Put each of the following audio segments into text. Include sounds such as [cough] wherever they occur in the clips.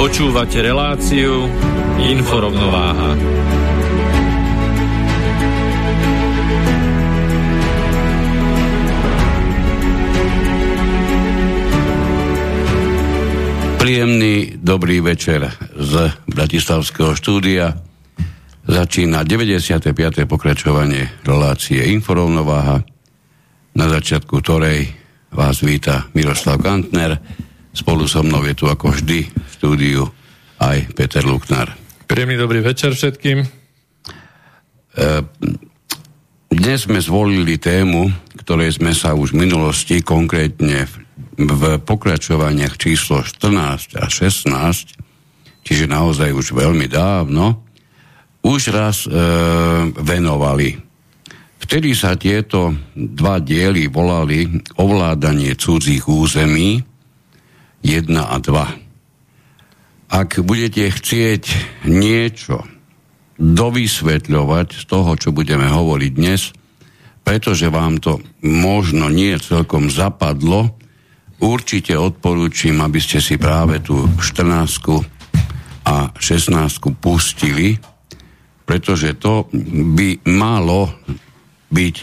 Počúvate reláciu Inforovnováha. Príjemný dobrý večer z Bratislavského štúdia. Začína 95. pokračovanie relácie Inforovnováha, na začiatku ktorej vás víta Miroslav Kantner, Spolu so mnou je tu ako vždy v štúdiu aj Peter Luknár. Príjemný dobrý večer všetkým. E, dnes sme zvolili tému, ktorej sme sa už v minulosti, konkrétne v pokračovaniach číslo 14 a 16, čiže naozaj už veľmi dávno, už raz e, venovali. Vtedy sa tieto dva diely volali ovládanie cudzích území 1 a 2. Ak budete chcieť niečo dovysvetľovať z toho, čo budeme hovoriť dnes, pretože vám to možno nie celkom zapadlo, určite odporúčam, aby ste si práve tú 14 a 16 pustili, pretože to by malo byť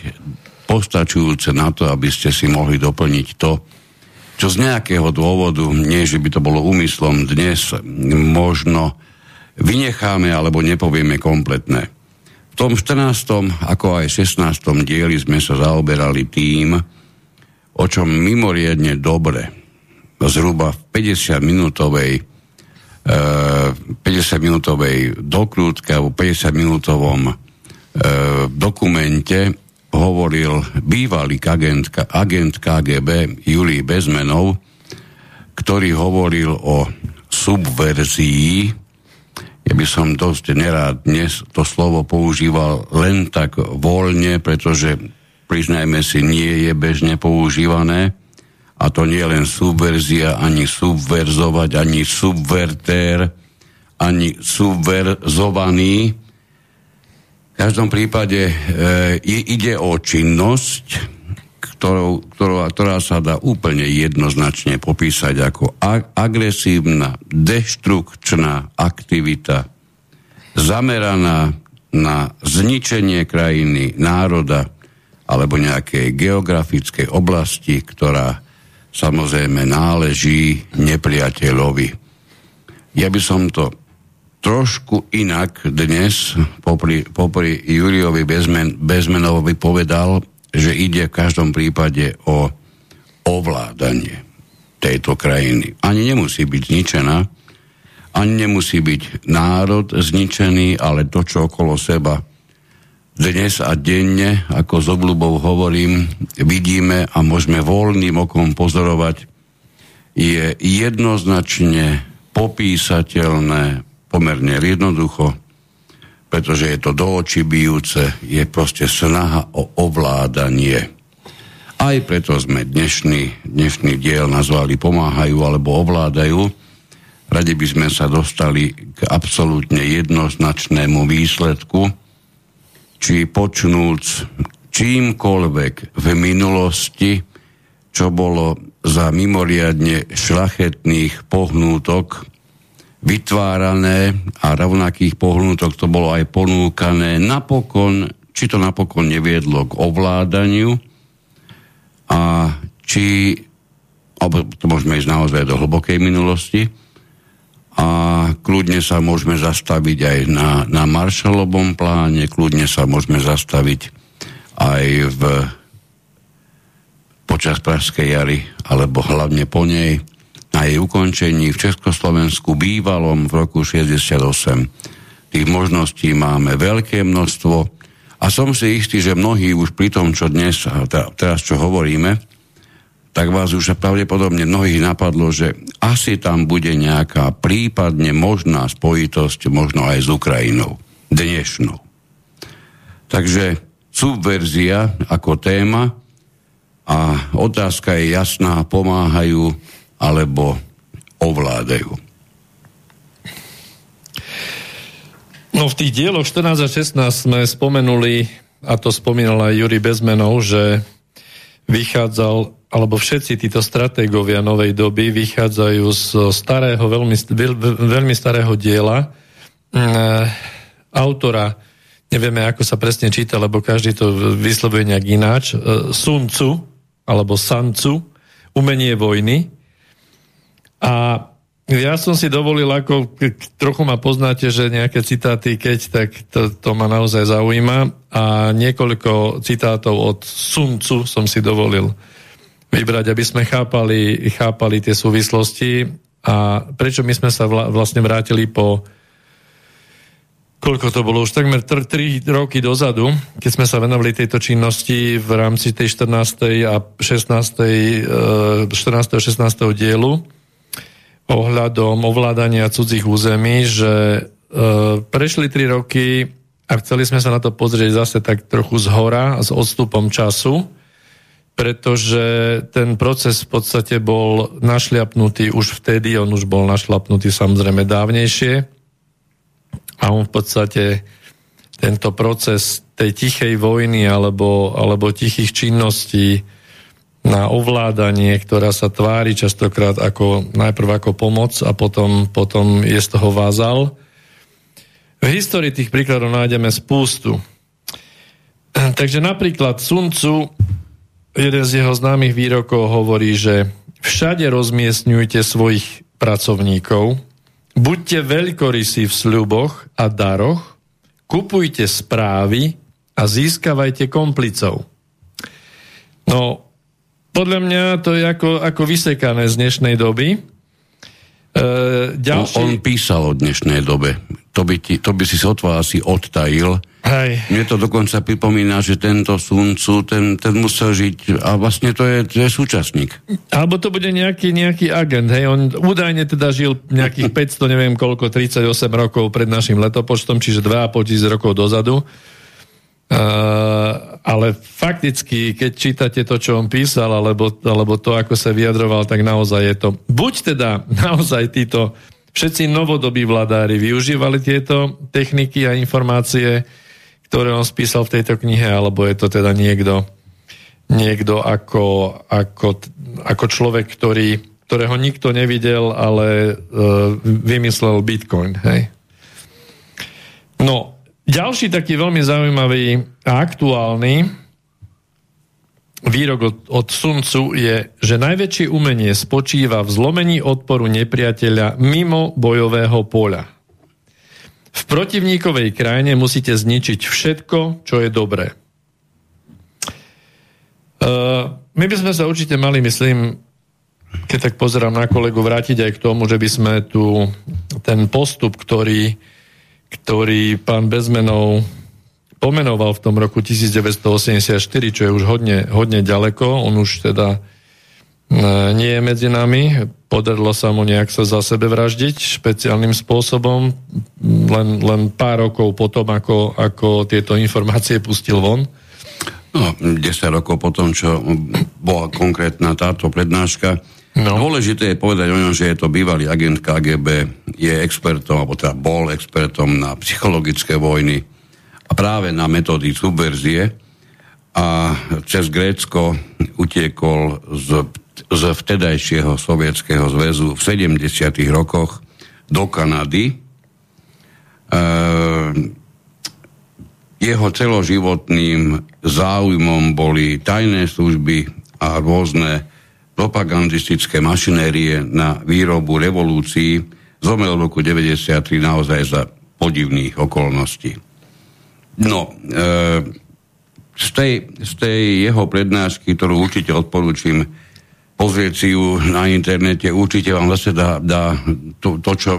postačujúce na to, aby ste si mohli doplniť to, čo z nejakého dôvodu, nie že by to bolo úmyslom dnes, možno vynecháme alebo nepovieme kompletné. V tom 14. ako aj 16. dieli sme sa zaoberali tým, o čom mimoriadne dobre, zhruba v 50 minútovej 50 minútovej dokrútke alebo 50 minútovom dokumente hovoril bývalý agent, agent KGB Julii Bezmenov, ktorý hovoril o subverzii. Ja by som dosť nerád dnes to slovo používal len tak voľne, pretože priznajme si, nie je bežne používané. A to nie len subverzia, ani subverzovať, ani subvertér, ani subverzovaný každom prípade e, ide o činnosť, ktorou, ktorá, ktorá sa dá úplne jednoznačne popísať ako agresívna, deštrukčná aktivita zameraná na zničenie krajiny, národa alebo nejakej geografickej oblasti, ktorá samozrejme náleží nepriateľovi. Ja by som to trošku inak dnes popri, popri Juriovi Bezmen, Bezmenovi povedal, že ide v každom prípade o ovládanie tejto krajiny. Ani nemusí byť zničená, ani nemusí byť národ zničený, ale to, čo okolo seba dnes a denne, ako s obľubou hovorím, vidíme a môžeme voľným okom pozorovať, je jednoznačne popísateľné, pomerne jednoducho, pretože je to do očí bijúce, je proste snaha o ovládanie. Aj preto sme dnešný, dnešný diel nazvali Pomáhajú alebo ovládajú. Radi by sme sa dostali k absolútne jednoznačnému výsledku, či počnúc čímkoľvek v minulosti, čo bolo za mimoriadne šlachetných pohnútok vytvárané a rovnakých pohnutok to bolo aj ponúkané. Napokon, či to napokon neviedlo k ovládaniu a či, alebo to môžeme ísť naozaj do hlbokej minulosti, a kľudne sa môžeme zastaviť aj na, na Marshallovom pláne, kľudne sa môžeme zastaviť aj v počas Pražskej jary, alebo hlavne po nej, na jej ukončení v Československu bývalom v roku 68. Tých možností máme veľké množstvo a som si istý, že mnohí už pri tom, čo dnes, teraz čo hovoríme, tak vás už pravdepodobne mnohých napadlo, že asi tam bude nejaká prípadne možná spojitosť možno aj s Ukrajinou. Dnešnou. Takže subverzia ako téma a otázka je jasná, pomáhajú alebo ovládajú. No v tých dieloch 14 a 16 sme spomenuli, a to spomínal aj Juri Bezmenov, že vychádzal alebo všetci títo stratégovia novej doby vychádzajú z starého, veľmi, veľmi starého diela e, autora, nevieme ako sa presne číta, lebo každý to vyslovuje nejak ináč, e, Sun Tzu, alebo Sancu, Umenie vojny. A ja som si dovolil, ako trochu ma poznáte, že nejaké citáty, keď, tak to, to ma naozaj zaujíma. A niekoľko citátov od Sun Tzu som si dovolil vybrať, aby sme chápali, chápali tie súvislosti a prečo my sme sa vla, vlastne vrátili po koľko to bolo, už takmer 3 roky dozadu, keď sme sa venovali tejto činnosti v rámci tej 14. a 16. 14. a 16. dielu ohľadom ovládania cudzích území, že e, prešli 3 roky a chceli sme sa na to pozrieť zase tak trochu z hora, s odstupom času pretože ten proces v podstate bol našliapnutý už vtedy, on už bol našlapnutý samozrejme dávnejšie a on v podstate tento proces tej tichej vojny alebo, alebo tichých činností na ovládanie, ktorá sa tvári častokrát ako, najprv ako pomoc a potom, potom je z toho vázal. V histórii tých príkladov nájdeme spústu. Takže napríklad Sun Tzu jeden z jeho známych výrokov hovorí, že všade rozmiestňujte svojich pracovníkov, buďte veľkorysí v sľuboch a daroch, kupujte správy a získavajte komplicov. No, podľa mňa to je ako, ako vysekané z dnešnej doby. E, ďalší... no, on písal o dnešnej dobe. To by, ti, to by si sotva asi odtajil. Hej. Mne to dokonca pripomína, že tento suncu, ten, ten musel žiť a vlastne to je, to je súčasník. Alebo to bude nejaký, nejaký agent, hej, on údajne teda žil nejakých [laughs] 500, neviem koľko, 38 rokov pred našim letopočtom, čiže 2,5 tisíc rokov dozadu. Uh, ale fakticky, keď čítate to, čo on písal, alebo, alebo to, ako sa vyjadroval, tak naozaj je to. Buď teda [laughs] naozaj títo všetci novodobí vladári využívali tieto techniky a informácie, ktoré on spísal v tejto knihe, alebo je to teda niekto, niekto ako, ako, ako človek, ktorý, ktorého nikto nevidel, ale uh, vymyslel Bitcoin. Hej? No, ďalší taký veľmi zaujímavý a aktuálny výrok od, od Sun Tzu je, že najväčšie umenie spočíva v zlomení odporu nepriateľa mimo bojového poľa. V protivníkovej krajine musíte zničiť všetko, čo je dobré. Uh, my by sme sa určite mali, myslím, keď tak pozerám na kolegu, vrátiť aj k tomu, že by sme tu ten postup, ktorý ktorý pán Bezmenov pomenoval v tom roku 1984, čo je už hodne, hodne ďaleko. On už teda e, nie je medzi nami. Podarilo sa mu nejak sa za sebe vraždiť špeciálnym spôsobom, len, len pár rokov potom, ako, ako tieto informácie pustil von. No, 10 rokov potom, čo bola konkrétna táto prednáška, No. Dôležité je povedať o ňom, že je to bývalý agent KGB, je expertom, alebo teda bol expertom na psychologické vojny a práve na metódy subverzie a cez Grécko utiekol z, z vtedajšieho sovietského zväzu v 70. rokoch do Kanady. E, jeho celoživotným záujmom boli tajné služby a rôzne propagandistické mašinérie na výrobu revolúcií zomrel v roku 93 naozaj za podivných okolností. No, e, z, tej, z tej jeho prednášky, ktorú určite odporúčim pozrieť si ju na internete, určite vám zase dá, dá to, to, čo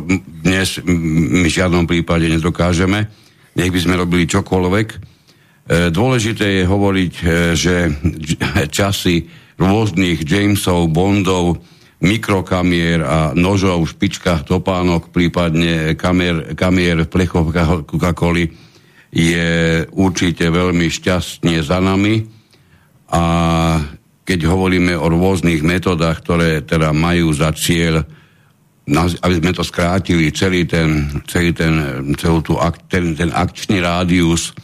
dnes my v žiadnom prípade nedokážeme, nech by sme robili čokoľvek. E, dôležité je hovoriť, e, že [laughs] časy rôznych Jamesov, Bondov, mikrokamier a nožov v špičkách topánok, prípadne kamier, kamier v plechovkách Coca-Coli je určite veľmi šťastne za nami. A keď hovoríme o rôznych metodách, ktoré teda majú za cieľ, aby sme to skrátili, celý ten, celý ten, celú tú ak, ten, ten akčný rádius,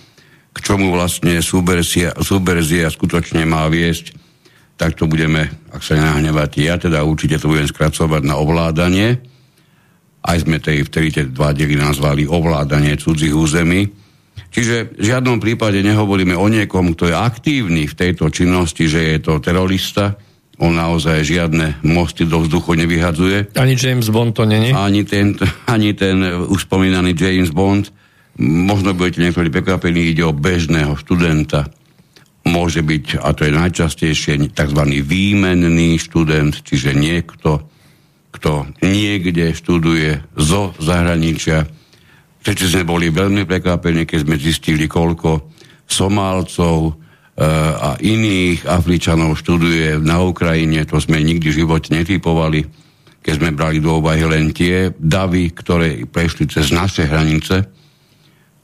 k čomu vlastne subverzia, subverzia skutočne má viesť, tak to budeme, ak sa nenahnevate, ja teda určite to budem skracovať na ovládanie. Aj sme tej, vtedy tie dva diely nazvali ovládanie cudzích území Čiže v žiadnom prípade nehovoríme o niekom, kto je aktívny v tejto činnosti, že je to terorista. On naozaj žiadne mosty do vzduchu nevyhadzuje. Ani James Bond to není? Ani ten, ani ten už spomínaný James Bond. Možno budete niektorí prekvapení, ide o bežného študenta. Môže byť, a to je najčastejšie, tzv. výmenný študent, čiže niekto, kto niekde študuje zo zahraničia, Všetci sme boli veľmi prekvapení, keď sme zistili, koľko Somálcov e, a iných Afričanov študuje na Ukrajine. To sme nikdy v živote netypovali, keď sme brali do úvahy len tie davy, ktoré prešli cez naše hranice.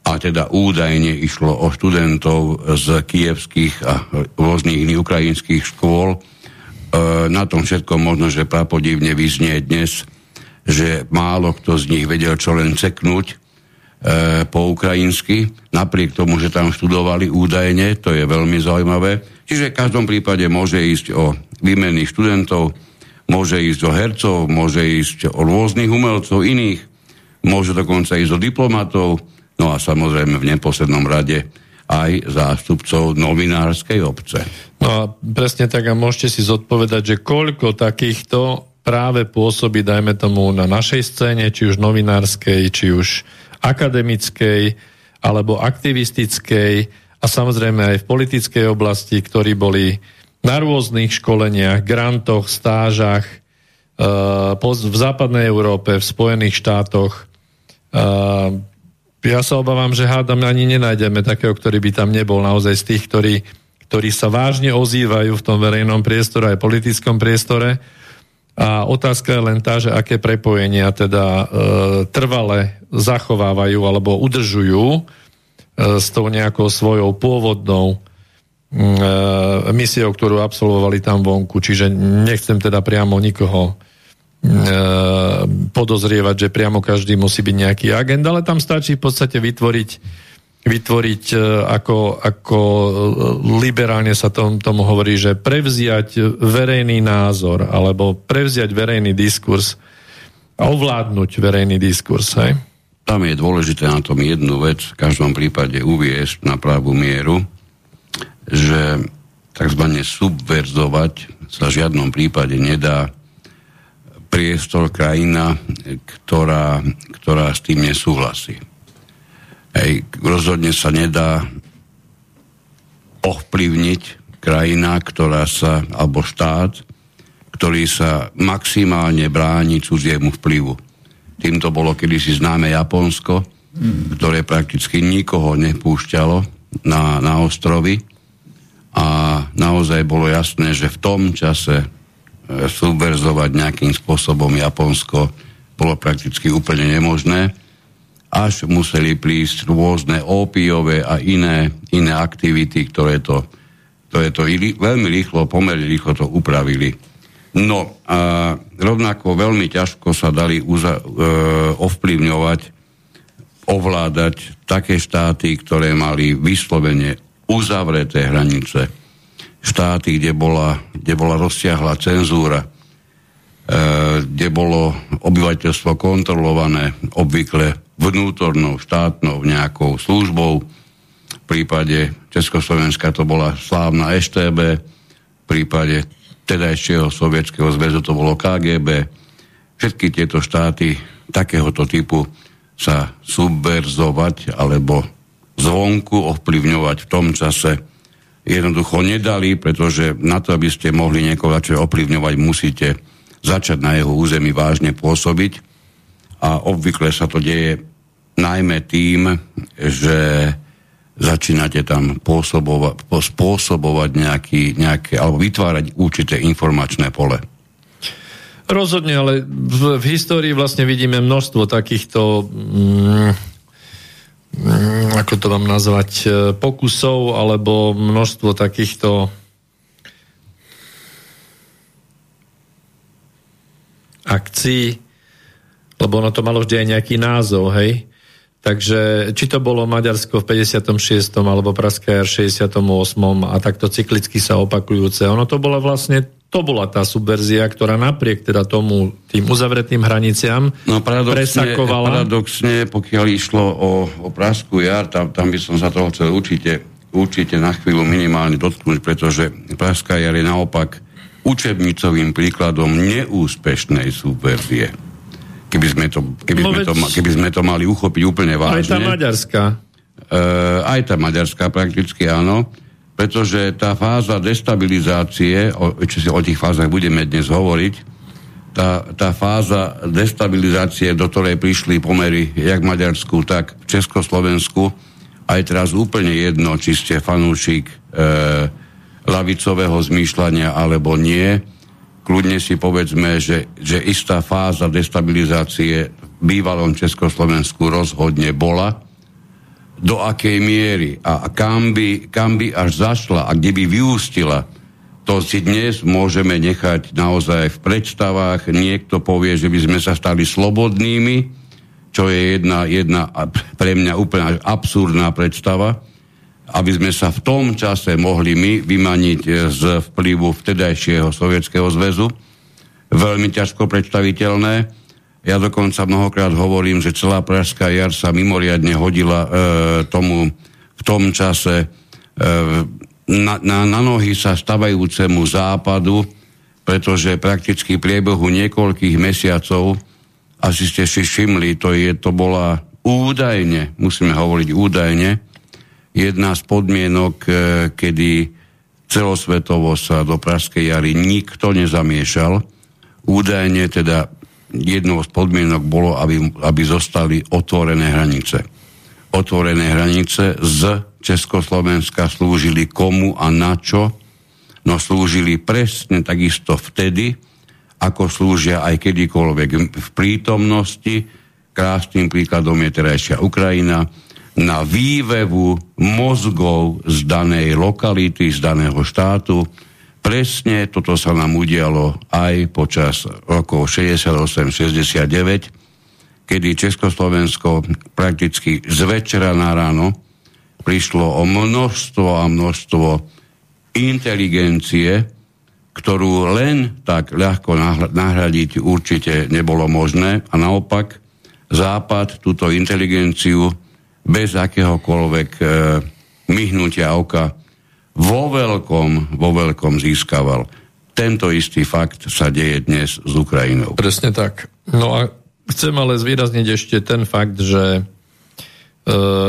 A teda údajne išlo o študentov z kievských a rôznych iných ukrajinských škôl. E, na tom všetko možno, že prapodivne vyznie dnes, že málo kto z nich vedel čo len ceknúť, e, po ukrajinsky, napriek tomu, že tam študovali údajne, to je veľmi zaujímavé. Čiže v každom prípade môže ísť o výmenných študentov, môže ísť o hercov, môže ísť o rôznych umelcov iných, môže dokonca ísť o diplomatov, no a samozrejme v neposlednom rade aj zástupcov novinárskej obce. No a presne tak a môžete si zodpovedať, že koľko takýchto práve pôsobí, dajme tomu, na našej scéne, či už novinárskej, či už akademickej alebo aktivistickej a samozrejme aj v politickej oblasti, ktorí boli na rôznych školeniach, grantoch, stážach eh, v západnej Európe, v Spojených štátoch. Ja sa obávam, že hádam ani nenájdeme takého, ktorý by tam nebol naozaj z tých, ktorí, ktorí sa vážne ozývajú v tom verejnom priestore aj politickom priestore a otázka je len tá, že aké prepojenia teda e, trvale zachovávajú alebo udržujú e, s tou nejakou svojou pôvodnou e, misiou, ktorú absolvovali tam vonku. Čiže nechcem teda priamo nikoho podozrievať, že priamo každý musí byť nejaký agent, ale tam stačí v podstate vytvoriť vytvoriť, e, ako, ako e, liberálne sa tom, tomu hovorí, že prevziať verejný názor alebo prevziať verejný diskurs a ovládnuť verejný diskurs. Hej? Tam je dôležité na tom jednu vec v každom prípade uviesť na pravú mieru, že tzv. subverzovať sa v žiadnom prípade nedá priestor krajina, ktorá, ktorá s tým nesúhlasí. Hej, rozhodne sa nedá ovplyvniť krajina, ktorá sa, alebo štát, ktorý sa maximálne bráni cudziemu vplyvu. Týmto bolo kedysi známe Japonsko, ktoré prakticky nikoho nepúšťalo na, na ostrovy a naozaj bolo jasné, že v tom čase subverzovať nejakým spôsobom Japonsko bolo prakticky úplne nemožné až museli prísť rôzne ópiové a iné, iné aktivity, ktoré to, ktoré to veľmi rýchlo, pomerne rýchlo to upravili. No a rovnako veľmi ťažko sa dali uza, e, ovplyvňovať, ovládať také štáty, ktoré mali vyslovene uzavreté hranice. Štáty, kde bola, kde bola rozsiahla cenzúra, e, kde bolo obyvateľstvo kontrolované obvykle vnútornou štátnou nejakou službou. V prípade Československa to bola slávna STB, v prípade tedajšieho sovietského zväzu to bolo KGB. Všetky tieto štáty takéhoto typu sa subverzovať alebo zvonku ovplyvňovať v tom čase jednoducho nedali, pretože na to, aby ste mohli niekoho začať ovplyvňovať, musíte začať na jeho území vážne pôsobiť a obvykle sa to deje najmä tým, že začínate tam pôsobovať, spôsobovať nejaký, nejaké, alebo vytvárať určité informačné pole. Rozhodne, ale v, v histórii vlastne vidíme množstvo takýchto mm ako to mám nazvať, e, pokusov alebo množstvo takýchto akcií, lebo ono to malo vždy aj nejaký názov, hej? Takže či to bolo Maďarsko v 56. alebo Praské v 68. a takto cyklicky sa opakujúce. Ono to bola vlastne, to bola tá subverzia, ktorá napriek teda tomu, tým uzavretým hraniciam no, paradoxne, presakovala. Paradoxne, pokiaľ išlo o, o Praskú jar, tam, tam by som sa toho chcel určite, určite na chvíľu minimálne dotknúť, pretože Praská jar je naopak učebnicovým príkladom neúspešnej subverzie keby sme to, keby no sme to, keby sme to mali uchopiť úplne vážne. Aj tá maďarská. Uh, aj tá maďarská prakticky áno, pretože tá fáza destabilizácie, o, či si o tých fázach budeme dnes hovoriť, tá, tá fáza destabilizácie, do ktorej prišli pomery jak v Maďarsku, tak v Československu, aj teraz úplne jedno, či ste fanúšik e, lavicového zmýšľania alebo nie, kľudne si povedzme, že, že istá fáza destabilizácie v bývalom Československu rozhodne bola, do akej miery a kam by, kam by až zašla a kde by vyústila, to si dnes môžeme nechať naozaj v predstavách. Niekto povie, že by sme sa stali slobodnými, čo je jedna, jedna pre mňa úplne absurdná predstava aby sme sa v tom čase mohli my vymaniť e, z vplyvu vtedajšieho Sovietskeho zväzu. Veľmi ťažko predstaviteľné. Ja dokonca mnohokrát hovorím, že celá Pražská jar sa mimoriadne hodila e, tomu v tom čase e, na, na, na nohy sa stavajúcemu západu, pretože prakticky priebehu niekoľkých mesiacov, asi ste si všimli, to, je, to bola údajne, musíme hovoriť údajne, jedna z podmienok, e, kedy celosvetovo sa do Pražskej jary nikto nezamiešal. Údajne teda jednou z podmienok bolo, aby, aby zostali otvorené hranice. Otvorené hranice z Československa slúžili komu a na čo? No slúžili presne takisto vtedy, ako slúžia aj kedykoľvek v prítomnosti. Krásnym príkladom je terajšia Ukrajina, na vývevu mozgov z danej lokality, z daného štátu. Presne toto sa nám udialo aj počas rokov 68-69, kedy Československo prakticky z večera na ráno prišlo o množstvo a množstvo inteligencie, ktorú len tak ľahko nahradiť určite nebolo možné a naopak Západ túto inteligenciu bez akéhokoľvek e, myhnutia oka vo veľkom, vo veľkom získaval. Tento istý fakt sa deje dnes s Ukrajinou. Presne tak. No a chcem ale zvýrazniť ešte ten fakt, že e,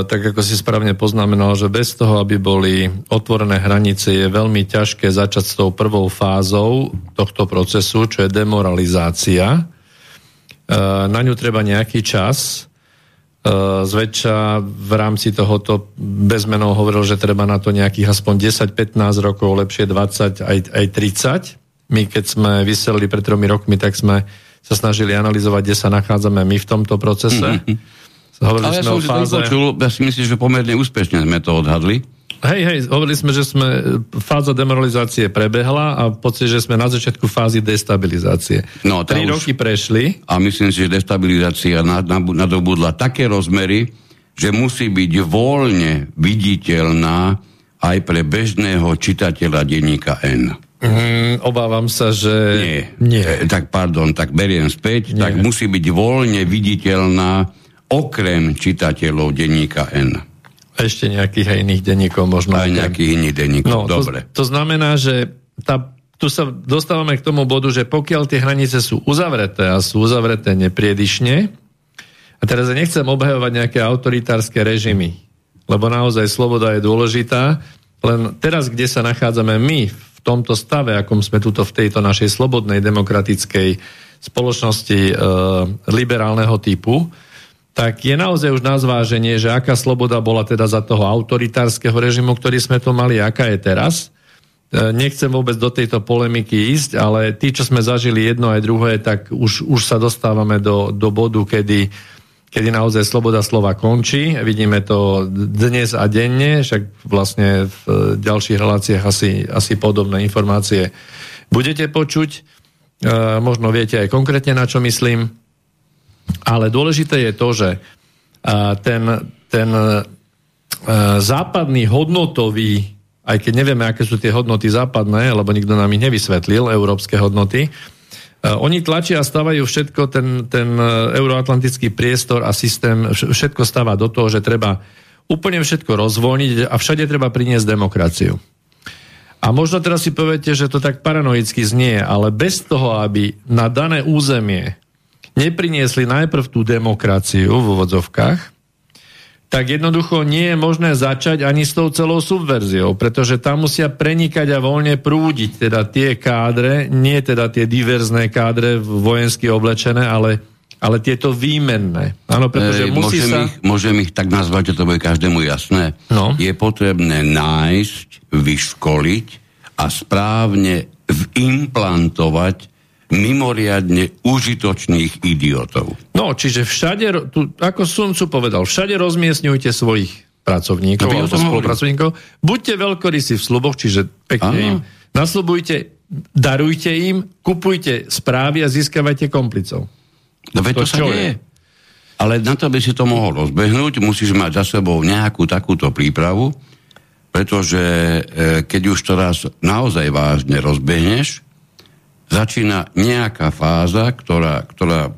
tak ako si správne poznamenal, že bez toho, aby boli otvorené hranice, je veľmi ťažké začať s tou prvou fázou tohto procesu, čo je demoralizácia. E, na ňu treba nejaký čas, zväčša v rámci tohoto bezmenov hovoril, že treba na to nejakých aspoň 10-15 rokov, lepšie 20, aj, aj 30. My keď sme vyselili pred tromi rokmi, tak sme sa snažili analyzovať, kde sa nachádzame my v tomto procese. Mm-hmm. Hovorili Ale ja som o fáze... Vypočul, ja si myslím, že pomerne úspešne sme to odhadli. Hej, hej, hovorili sme, že sme fáza demoralizácie prebehla a v podstate, že sme na začiatku fázy destabilizácie. No, Tri už... roky prešli. A myslím si, že destabilizácia nadobudla také rozmery, že musí byť voľne viditeľná aj pre bežného čitateľa denníka N. Mm, obávam sa, že... Nie. Nie. E, tak pardon, tak beriem späť. Nie. Tak musí byť voľne viditeľná okrem čitateľov denníka N ešte nejakých aj iných denníkov možno. Aj nejakých iných denníkov, no, dobre. To, to znamená, že tá, tu sa dostávame k tomu bodu, že pokiaľ tie hranice sú uzavreté a sú uzavreté nepriedišne, A teraz ja nechcem obhajovať nejaké autoritárske režimy, lebo naozaj sloboda je dôležitá, len teraz, kde sa nachádzame my, v tomto stave, akom sme tuto v tejto našej slobodnej demokratickej spoločnosti e, liberálneho typu, tak je naozaj už na zváženie, že aká sloboda bola teda za toho autoritárskeho režimu, ktorý sme to mali, aká je teraz. E, nechcem vôbec do tejto polemiky ísť, ale tí, čo sme zažili jedno aj druhé, tak už, už sa dostávame do, do bodu, kedy, kedy naozaj sloboda slova končí. Vidíme to dnes a denne, však vlastne v ďalších reláciách asi, asi podobné informácie budete počuť. E, možno viete aj konkrétne, na čo myslím. Ale dôležité je to, že ten, ten západný hodnotový, aj keď nevieme, aké sú tie hodnoty západné, lebo nikto nám ich nevysvetlil, európske hodnoty, oni tlačia a stavajú všetko, ten, ten euroatlantický priestor a systém, všetko stáva do toho, že treba úplne všetko rozvoľniť a všade treba priniesť demokraciu. A možno teraz si poviete, že to tak paranoicky znie, ale bez toho, aby na dané územie nepriniesli najprv tú demokraciu v úvodzovkách, tak jednoducho nie je možné začať ani s tou celou subverziou, pretože tam musia prenikať a voľne prúdiť teda tie kádre, nie teda tie diverzné kádre vojensky oblečené, ale, ale tieto výmenné. Áno, pretože e, musí môžem sa... Ich, môžem ich tak nazvať, že to bude každému jasné. No. Je potrebné nájsť, vyškoliť a správne implantovať mimoriadne užitočných idiotov. No, čiže všade, tu, ako Suncu povedal, všade rozmiestňujte svojich pracovníkov No, alebo som spolupracovníkov. Buďte veľkorysí v sluboch, čiže pekne Áno. im nasľubujte, darujte im, kupujte správy a získavajte komplicov. No veď To to, sa deje. Ale na to, aby si to mohol rozbehnúť, musíš mať za sebou nejakú takúto prípravu, pretože e, keď už to raz naozaj vážne rozbehneš, začína nejaká fáza, ktorá, ktorá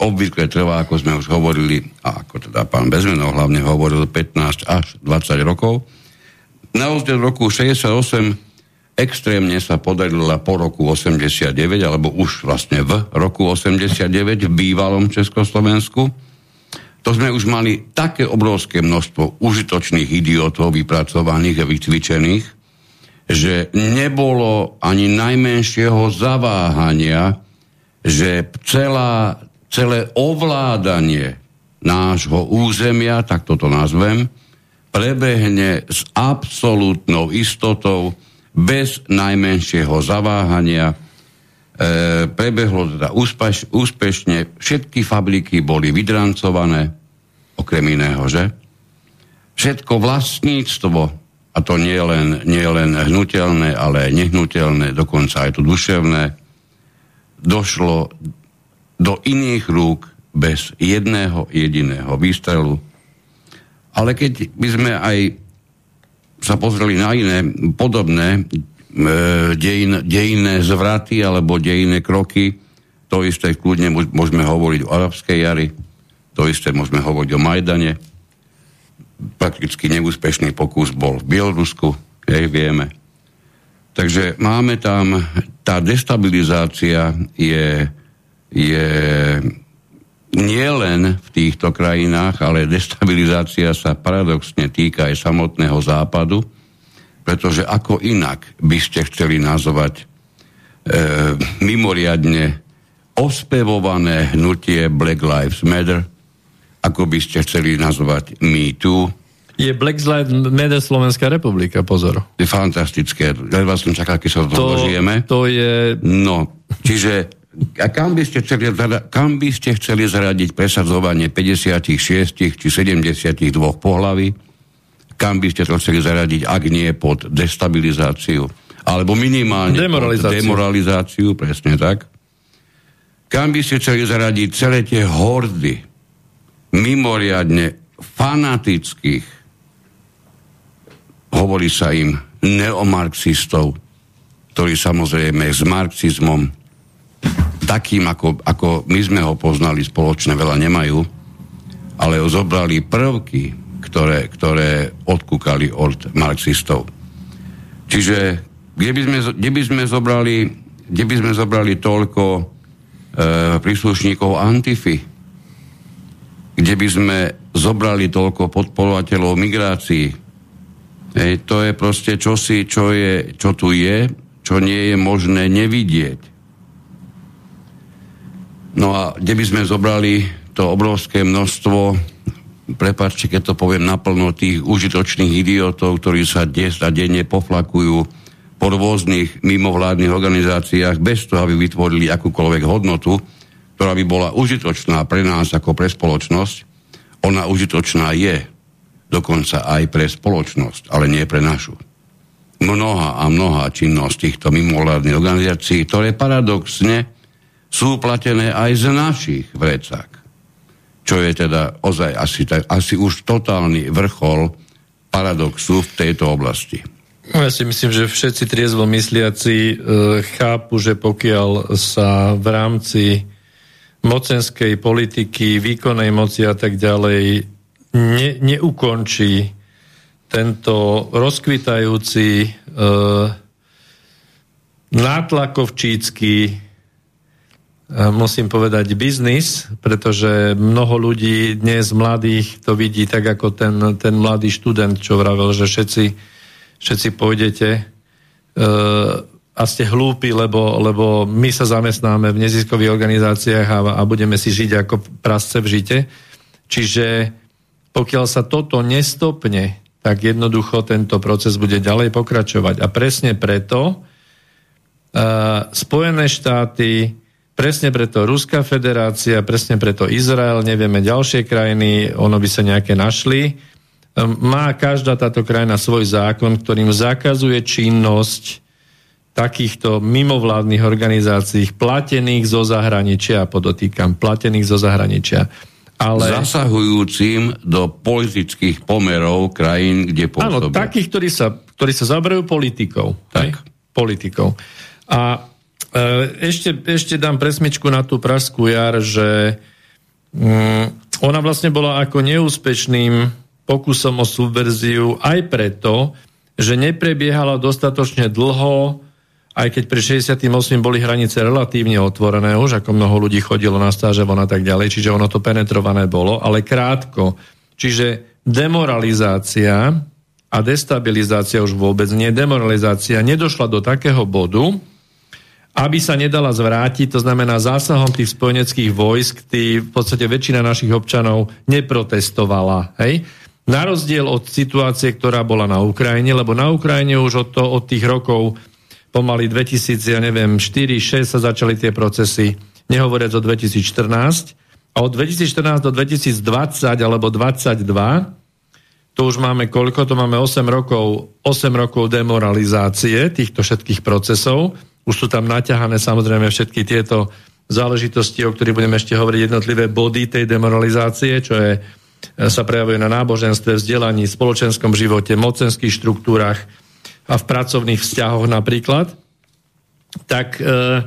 obvykle trvá, ako sme už hovorili, a ako teda pán Bezmenov hlavne hovoril, 15 až 20 rokov. Na rozdiel roku 68 extrémne sa podarila po roku 89, alebo už vlastne v roku 89 v bývalom Československu. To sme už mali také obrovské množstvo užitočných idiotov vypracovaných a vycvičených, že nebolo ani najmenšieho zaváhania, že celá, celé ovládanie nášho územia, tak toto nazvem, prebehne s absolútnou istotou, bez najmenšieho zaváhania. E, prebehlo teda úspeš, úspešne, všetky fabriky boli vydrancované, okrem iného, že? Všetko vlastníctvo, a to nie len, nie len hnutelné, ale nehnuteľné, dokonca aj to duševné, došlo do iných rúk bez jedného jediného výstrelu. Ale keď by sme aj sa pozreli na iné podobné e, dejin, dejinné zvraty alebo dejinné kroky, to isté kľudne môžeme hovoriť o arabskej jari, to isté môžeme hovoriť o Majdane. Prakticky neúspešný pokus bol v Bielorusku, hej, vieme. Takže máme tam, tá destabilizácia je, je nie len v týchto krajinách, ale destabilizácia sa paradoxne týka aj samotného západu, pretože ako inak by ste chceli nazvať e, mimoriadne ospevované hnutie Black Lives Matter, ako by ste chceli nazvať Me Too. Je Black Lives Matter Slovenská republika, pozor. Je fantastické. Ja som čakal, keď sa to, dožijeme. To je... No, čiže a kam by, ste chceli, kam by ste chceli zaradiť presadzovanie 56 či 72 pohlaví? Kam by ste to chceli zaradiť, ak nie pod destabilizáciu? Alebo minimálne demoralizáciu. demoralizáciu, presne tak. Kam by ste chceli zaradiť celé tie hordy mimoriadne fanatických, hovorí sa im, neomarxistov, ktorí samozrejme s marxizmom takým, ako, ako my sme ho poznali spoločne, veľa nemajú, ale zobrali prvky, ktoré, ktoré odkúkali od marxistov. Čiže kde by sme, kde by sme, zobrali, kde by sme zobrali toľko e, príslušníkov Antify, kde by sme zobrali toľko podporovateľov migrácií. Hej, to je proste čosi, čo, je, čo tu je, čo nie je možné nevidieť. No a kde by sme zobrali to obrovské množstvo, prepáčte, keď to poviem naplno, tých užitočných idiotov, ktorí sa dnes a denne poflakujú po rôznych mimovládnych organizáciách bez toho, aby vytvorili akúkoľvek hodnotu, ktorá by bola užitočná pre nás ako pre spoločnosť. Ona užitočná je dokonca aj pre spoločnosť, ale nie pre našu. Mnoha a mnoha činnosť týchto mimovládnych organizácií, ktoré paradoxne sú platené aj z našich vrecák. Čo je teda ozaj asi, asi už totálny vrchol paradoxu v tejto oblasti. Ja si myslím, že všetci triezvo mysliaci e, chápu, že pokiaľ sa v rámci mocenskej politiky, výkonnej moci a tak ďalej ne, neukončí tento rozkvitajúci e, nátlakovčícky e, musím povedať biznis, pretože mnoho ľudí dnes mladých to vidí tak ako ten, ten mladý študent, čo vravel, že všetci všetci pôjdete uh, a ste hlúpi, lebo, lebo my sa zamestnáme v neziskových organizáciách a, a budeme si žiť ako prasce v žite. Čiže pokiaľ sa toto nestopne, tak jednoducho tento proces bude ďalej pokračovať. A presne preto uh, Spojené štáty, presne preto Ruská federácia, presne preto Izrael, nevieme ďalšie krajiny, ono by sa nejaké našli, Ehm, má každá táto krajina svoj zákon, ktorým zakazuje činnosť takýchto mimovládnych organizácií, platených zo zahraničia, podotýkam, platených zo zahraničia. Ale... Zasahujúcim do politických pomerov krajín, kde pôsobia. Áno, takých, ktorí sa, ktorí sa zabrajú politikou. Tak. Politikou. A e, ešte, ešte dám presmičku na tú Pražskú jar, že mm, ona vlastne bola ako neúspešným pokusom o subverziu aj preto, že neprebiehala dostatočne dlho, aj keď pri 68 boli hranice relatívne otvorené, už ako mnoho ľudí chodilo na stáže a tak ďalej, čiže ono to penetrované bolo, ale krátko. Čiže demoralizácia a destabilizácia už vôbec nie, demoralizácia nedošla do takého bodu, aby sa nedala zvrátiť, to znamená zásahom tých spojeneckých vojsk, tí, v podstate väčšina našich občanov neprotestovala. Hej? Na rozdiel od situácie, ktorá bola na Ukrajine, lebo na Ukrajine už od, to, od tých rokov pomaly 2000, ja neviem, 4-6 sa začali tie procesy, nehovoriac o 2014. A od 2014 do 2020 alebo 2022 to už máme koľko? To máme 8 rokov, 8 rokov demoralizácie týchto všetkých procesov. Už sú tam naťahané samozrejme všetky tieto záležitosti, o ktorých budeme ešte hovoriť, jednotlivé body tej demoralizácie, čo je sa prejavuje na náboženstve, vzdelaní, spoločenskom živote, mocenských štruktúrach a v pracovných vzťahoch napríklad, tak e,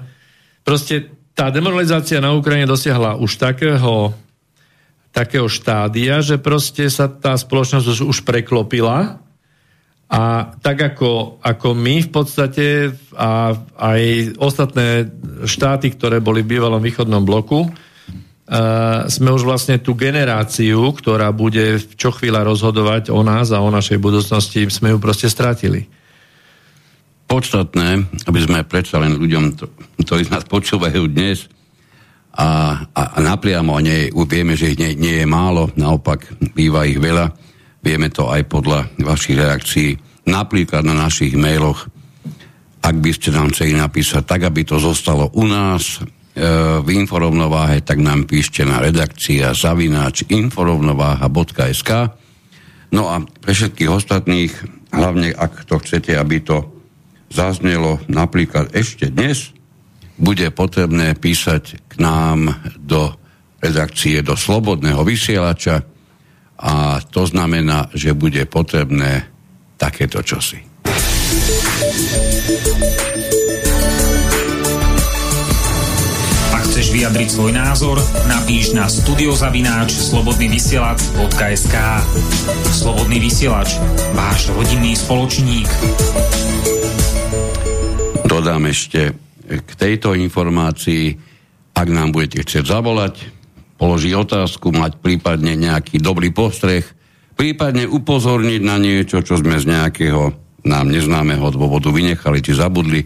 proste tá demoralizácia na Ukrajine dosiahla už takého, takého štádia, že proste sa tá spoločnosť už, preklopila a tak ako, ako my v podstate a aj ostatné štáty, ktoré boli v bývalom východnom bloku, Uh, sme už vlastne tú generáciu, ktorá bude čo chvíľa rozhodovať o nás a o našej budúcnosti, sme ju proste stratili. Podstatné, aby sme predsa len ľuďom, ktorí nás počúvajú dnes a, a, a napriamo nie, vieme, že ich nie, nie je málo, naopak býva ich veľa, vieme to aj podľa vašich reakcií, napríklad na našich mailoch, ak by ste nám chceli napísať tak, aby to zostalo u nás, v inforovnováhe, tak nám píšte na redakcia zavináč inforovnováha.sk No a pre všetkých ostatných, hlavne ak to chcete, aby to zaznelo napríklad ešte dnes, bude potrebné písať k nám do redakcie, do slobodného vysielača a to znamená, že bude potrebné takéto čosi. chceš vyjadriť svoj názor, napíš na studiozavináč slobodnyvysielac.sk Slobodný vysielač, váš rodinný spoločník. Dodám ešte k tejto informácii, ak nám budete chcieť zavolať, položiť otázku, mať prípadne nejaký dobrý postreh, prípadne upozorniť na niečo, čo sme z nejakého nám neznámeho dôvodu vynechali či zabudli,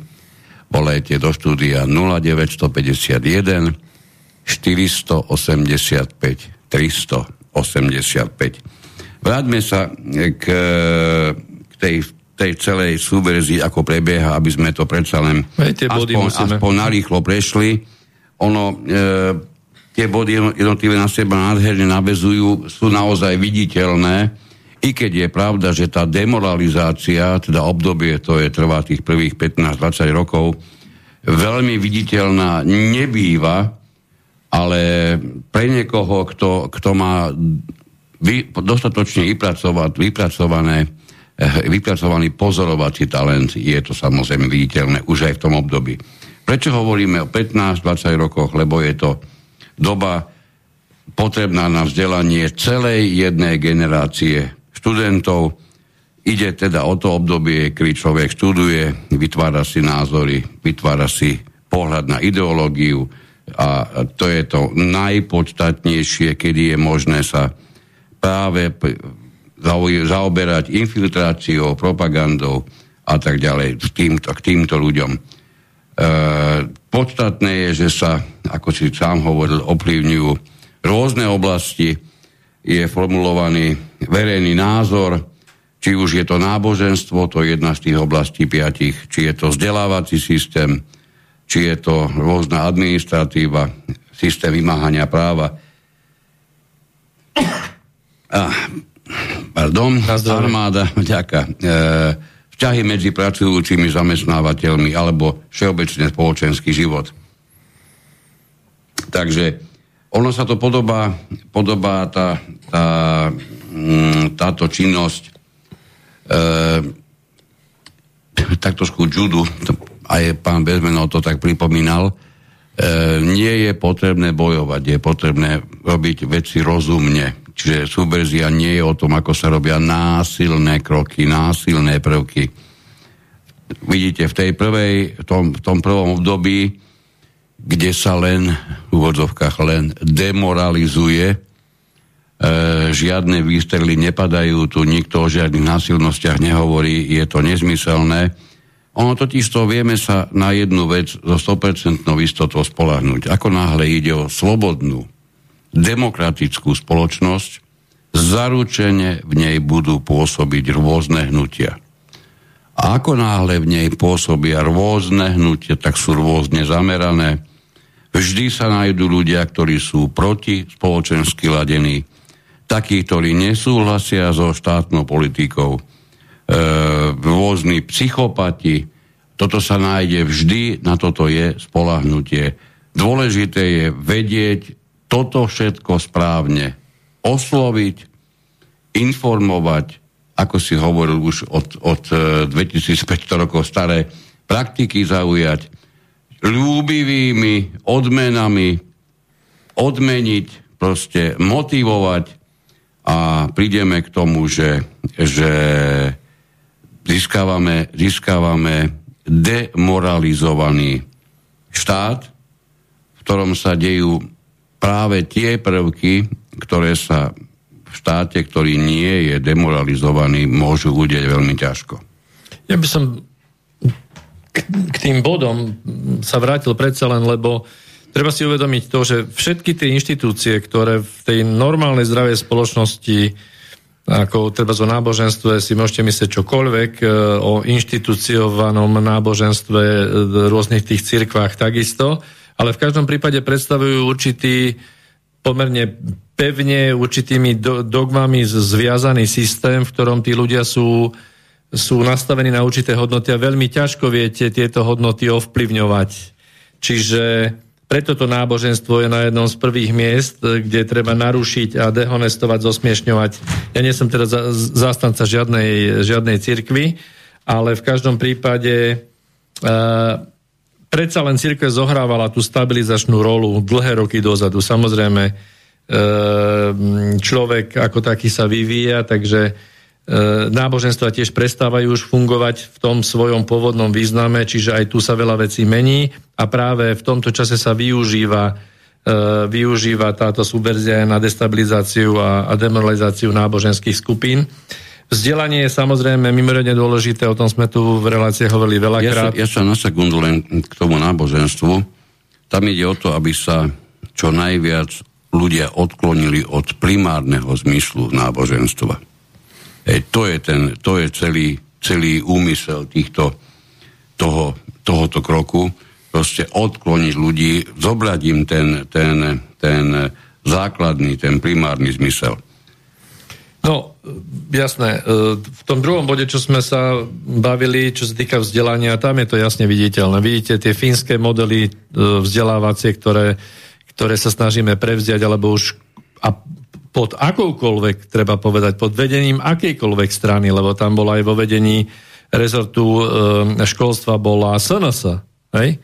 volajte do štúdia 0951 485 385. Vráťme sa k, k tej, tej celej súverzii, ako prebieha, aby sme to predsa len aspoň, aspoň narýchlo prešli. Ono, e, tie body jednotlivé na seba nádherne navezujú, sú naozaj viditeľné, i keď je pravda, že tá demoralizácia, teda obdobie, to je trvá tých prvých 15-20 rokov, veľmi viditeľná nebýva, ale pre niekoho, kto, kto má vy, dostatočne vypracovať, vypracované, vypracovaný pozorovací talent, je to samozrejme viditeľné už aj v tom období. Prečo hovoríme o 15-20 rokoch? Lebo je to doba potrebná na vzdelanie celej jednej generácie študentov. Ide teda o to obdobie, kedy človek študuje, vytvára si názory, vytvára si pohľad na ideológiu a to je to najpodstatnejšie, kedy je možné sa práve zaoberať infiltráciou, propagandou a tak ďalej k týmto, k týmto ľuďom. E, podstatné je, že sa, ako si sám hovoril, ovplyvňujú rôzne oblasti, je formulovaný verejný názor, či už je to náboženstvo, to je jedna z tých oblastí piatich, či je to vzdelávací systém, či je to rôzna administratíva, systém vymáhania práva. Ah, pardon, armáda, [laughs] ďaká. E, vzťahy medzi pracujúcimi zamestnávateľmi alebo všeobecne spoločenský život. Takže ono sa to podobá, podobá tá, tá, mm, táto činnosť e, tak trošku judu, aj pán Bezmenov to tak pripomínal, e, nie je potrebné bojovať, je potrebné robiť veci rozumne. Čiže subverzia nie je o tom, ako sa robia násilné kroky, násilné prvky. Vidíte, v tej prvej, v tom, v tom prvom období, kde sa len, v úvodzovkách len demoralizuje, e, žiadne výstrely nepadajú, tu nikto o žiadnych násilnostiach nehovorí, je to nezmyselné. Ono totiž to vieme sa na jednu vec so 100% istotou spolahnúť. Ako náhle ide o slobodnú, demokratickú spoločnosť, zaručene v nej budú pôsobiť rôzne hnutia. A ako náhle v nej pôsobia rôzne hnutia, tak sú rôzne zamerané. Vždy sa nájdú ľudia, ktorí sú proti spoločensky ladení, takí, ktorí nesúhlasia so štátnou politikou, e, rôzni psychopati. Toto sa nájde vždy, na toto je spolahnutie. Dôležité je vedieť, toto všetko správne osloviť, informovať, ako si hovoril už od, od 2500 e, rokov staré, praktiky zaujať, ľúbivými odmenami odmeniť, proste motivovať a prídeme k tomu, že, že získavame, získavame demoralizovaný štát, v ktorom sa dejú práve tie prvky, ktoré sa v štáte, ktorý nie je demoralizovaný, môžu udeť veľmi ťažko. Ja by som k tým bodom sa vrátil predsa len, lebo treba si uvedomiť to, že všetky tie inštitúcie, ktoré v tej normálnej zdravej spoločnosti ako treba o náboženstve si môžete myslieť čokoľvek, e, o inštituciovanom náboženstve e, v rôznych tých cirkvách takisto, ale v každom prípade predstavujú určitý pomerne pevne určitými do, dogmami zviazaný systém, v ktorom tí ľudia sú, sú nastavení na určité hodnoty a veľmi ťažko viete tieto hodnoty ovplyvňovať. Čiže preto to náboženstvo je na jednom z prvých miest, kde treba narušiť a dehonestovať, zosmiešňovať. Ja nie som teda zástanca žiadnej, žiadnej cirkvi, ale v každom prípade uh, predsa len církev zohrávala tú stabilizačnú rolu dlhé roky dozadu. Samozrejme, e, človek ako taký sa vyvíja, takže e, náboženstva tiež prestávajú už fungovať v tom svojom pôvodnom význame, čiže aj tu sa veľa vecí mení a práve v tomto čase sa využíva využíva táto subverzia na destabilizáciu a demoralizáciu náboženských skupín. Vzdelanie je samozrejme mimoriadne dôležité, o tom sme tu v relácii hovorili veľakrát. Ja ja sa na sekundu len k tomu náboženstvu. Tam ide o to, aby sa čo najviac ľudia odklonili od primárneho zmyslu náboženstva. E, to je, ten, to je celý, celý úmysel týchto, toho, tohoto kroku. Proste odkloniť ľudí, zobrať im ten, ten, ten základný, ten primárny zmysel. No, jasné. E, v tom druhom bode, čo sme sa bavili, čo sa týka vzdelania, tam je to jasne viditeľné. Vidíte tie fínske modely e, vzdelávacie, ktoré, ktoré sa snažíme prevziať, alebo už a pod akoukoľvek, treba povedať, pod vedením akejkoľvek strany, lebo tam bola aj vo vedení rezortu e, školstva bola SNS, hej?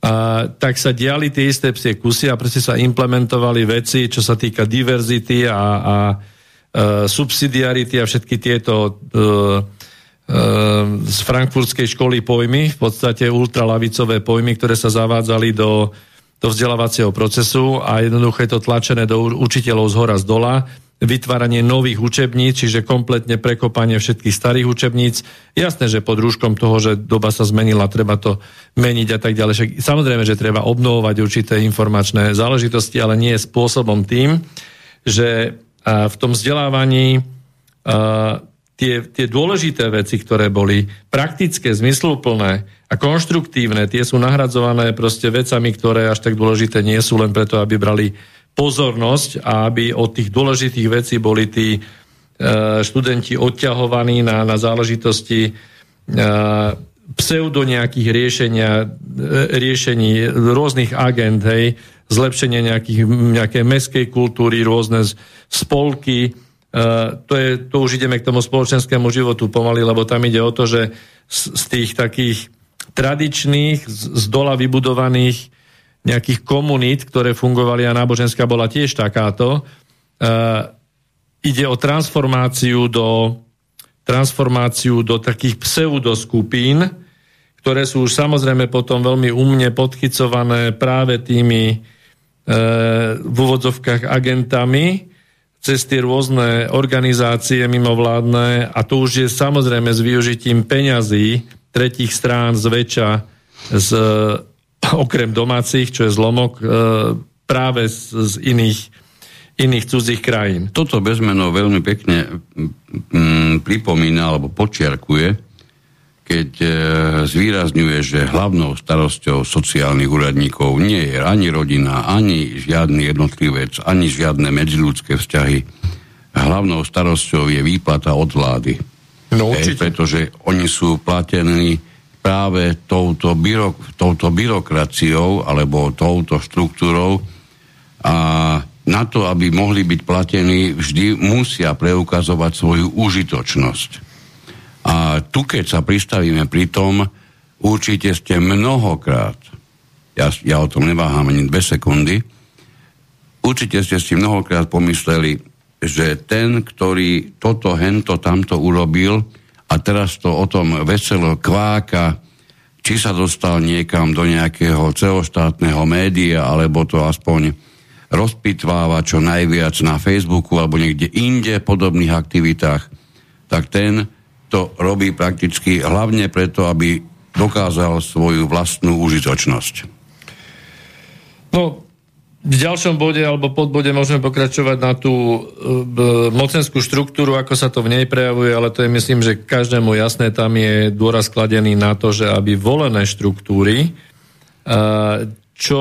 A, tak sa diali tie isté psie kusy a proste sa implementovali veci, čo sa týka diverzity a, a subsidiarity a všetky tieto e, e, z frankfurtskej školy pojmy, v podstate ultralavicové pojmy, ktoré sa zavádzali do, do vzdelávacieho procesu a jednoducho je to tlačené do učiteľov z hora z dola, vytváranie nových učebníc, čiže kompletne prekopanie všetkých starých učebníc. Jasné, že pod rúškom toho, že doba sa zmenila, treba to meniť a tak ďalej. Samozrejme, že treba obnovovať určité informačné záležitosti, ale nie spôsobom tým, že v tom vzdelávaní tie, tie dôležité veci, ktoré boli praktické, zmysluplné a konštruktívne, tie sú nahradzované proste vecami, ktoré až tak dôležité nie sú len preto, aby brali pozornosť a aby od tých dôležitých vecí boli tí e, študenti odťahovaní na, na záležitosti e, pseudo nejakých riešenia, e, riešení rôznych agent, hej, zlepšenie nejakých, nejakej meskej kultúry, rôzne spolky. Uh, to, je, to už ideme k tomu spoločenskému životu pomaly, lebo tam ide o to, že z, z tých takých tradičných, z, z dola vybudovaných nejakých komunít, ktoré fungovali a náboženská bola tiež takáto, uh, ide o transformáciu do, transformáciu do takých pseudoskupín, ktoré sú už samozrejme potom veľmi umne podchycované práve tými v úvodzovkách agentami cez tie rôzne organizácie mimovládne a to už je samozrejme s využitím peňazí tretích strán zväčša z, okrem domácich, čo je zlomok, e, práve z, z iných, iných cudzích krajín. Toto bezmeno veľmi pekne mm, pripomína alebo počiarkuje keď e, zvýrazňuje, že hlavnou starosťou sociálnych úradníkov nie je ani rodina, ani žiadny jednotlivec, ani žiadne medziludské vzťahy. Hlavnou starosťou je výplata od vlády. No, e, pretože oni sú platení práve touto, byrok, touto byrokraciou alebo touto štruktúrou a na to, aby mohli byť platení, vždy musia preukazovať svoju užitočnosť. A tu, keď sa pristavíme pri tom, určite ste mnohokrát, ja, ja o tom neváham ani dve sekundy, určite ste si mnohokrát pomysleli, že ten, ktorý toto, hento, tamto urobil a teraz to o tom veselo kváka, či sa dostal niekam do nejakého celoštátneho média, alebo to aspoň rozpitváva čo najviac na Facebooku alebo niekde inde v podobných aktivitách, tak ten to robí prakticky hlavne preto, aby dokázal svoju vlastnú užitočnosť. No, v ďalšom bode alebo podbode môžeme pokračovať na tú e, mocenskú štruktúru, ako sa to v nej prejavuje, ale to je myslím, že každému jasné, tam je dôraz kladený na to, že aby volené štruktúry, e, čo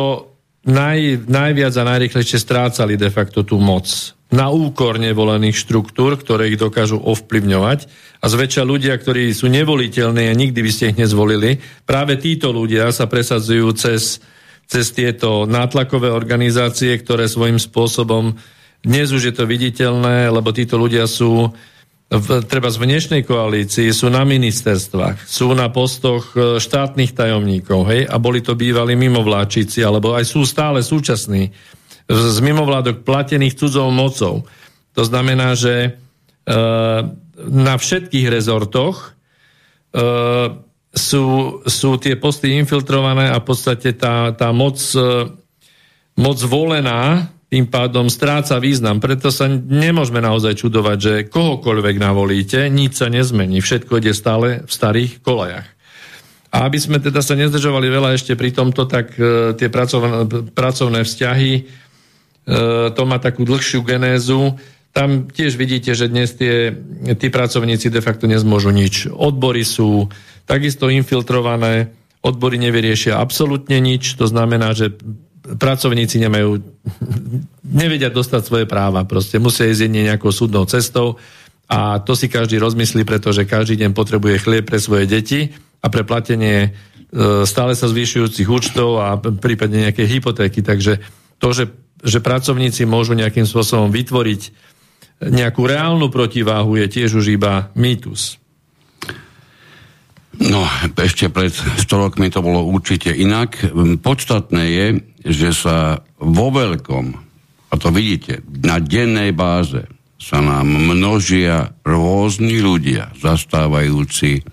naj, najviac a najrychlejšie strácali de facto tú moc na úkor nevolených štruktúr, ktoré ich dokážu ovplyvňovať. A zväčša ľudia, ktorí sú nevoliteľní a nikdy by ste ich nezvolili, práve títo ľudia sa presadzujú cez, cez tieto nátlakové organizácie, ktoré svojím spôsobom, dnes už je to viditeľné, lebo títo ľudia sú v, treba z dnešnej koalícii, sú na ministerstvách, sú na postoch e, štátnych tajomníkov, hej, a boli to bývali mimovláčici, alebo aj sú stále súčasní z mimovládok platených cudzou mocou. To znamená, že e, na všetkých rezortoch e, sú, sú tie posty infiltrované a v podstate tá, tá moc, e, moc volená, tým pádom stráca význam. Preto sa nemôžeme naozaj čudovať, že kohokoľvek navolíte, nič sa nezmení. Všetko ide stále v starých kolajach. A aby sme teda sa nezdržovali veľa ešte pri tomto, tak tie pracovné, pracovné vzťahy, to má takú dlhšiu genézu. Tam tiež vidíte, že dnes tie, tí pracovníci de facto nezmôžu nič. Odbory sú takisto infiltrované, odbory nevyriešia absolútne nič, to znamená, že pracovníci nemajú, nevedia dostať svoje práva, proste musia ísť nejakou súdnou cestou a to si každý rozmyslí, pretože každý deň potrebuje chlieb pre svoje deti a pre platenie e, stále sa zvyšujúcich účtov a prípadne nejaké hypotéky. Takže to, že, že pracovníci môžu nejakým spôsobom vytvoriť nejakú reálnu protiváhu je tiež už iba mýtus. No, ešte pred 100 rokmi to bolo určite inak. Podstatné je, že sa vo veľkom, a to vidíte, na dennej báze sa nám množia rôzni ľudia zastávajúci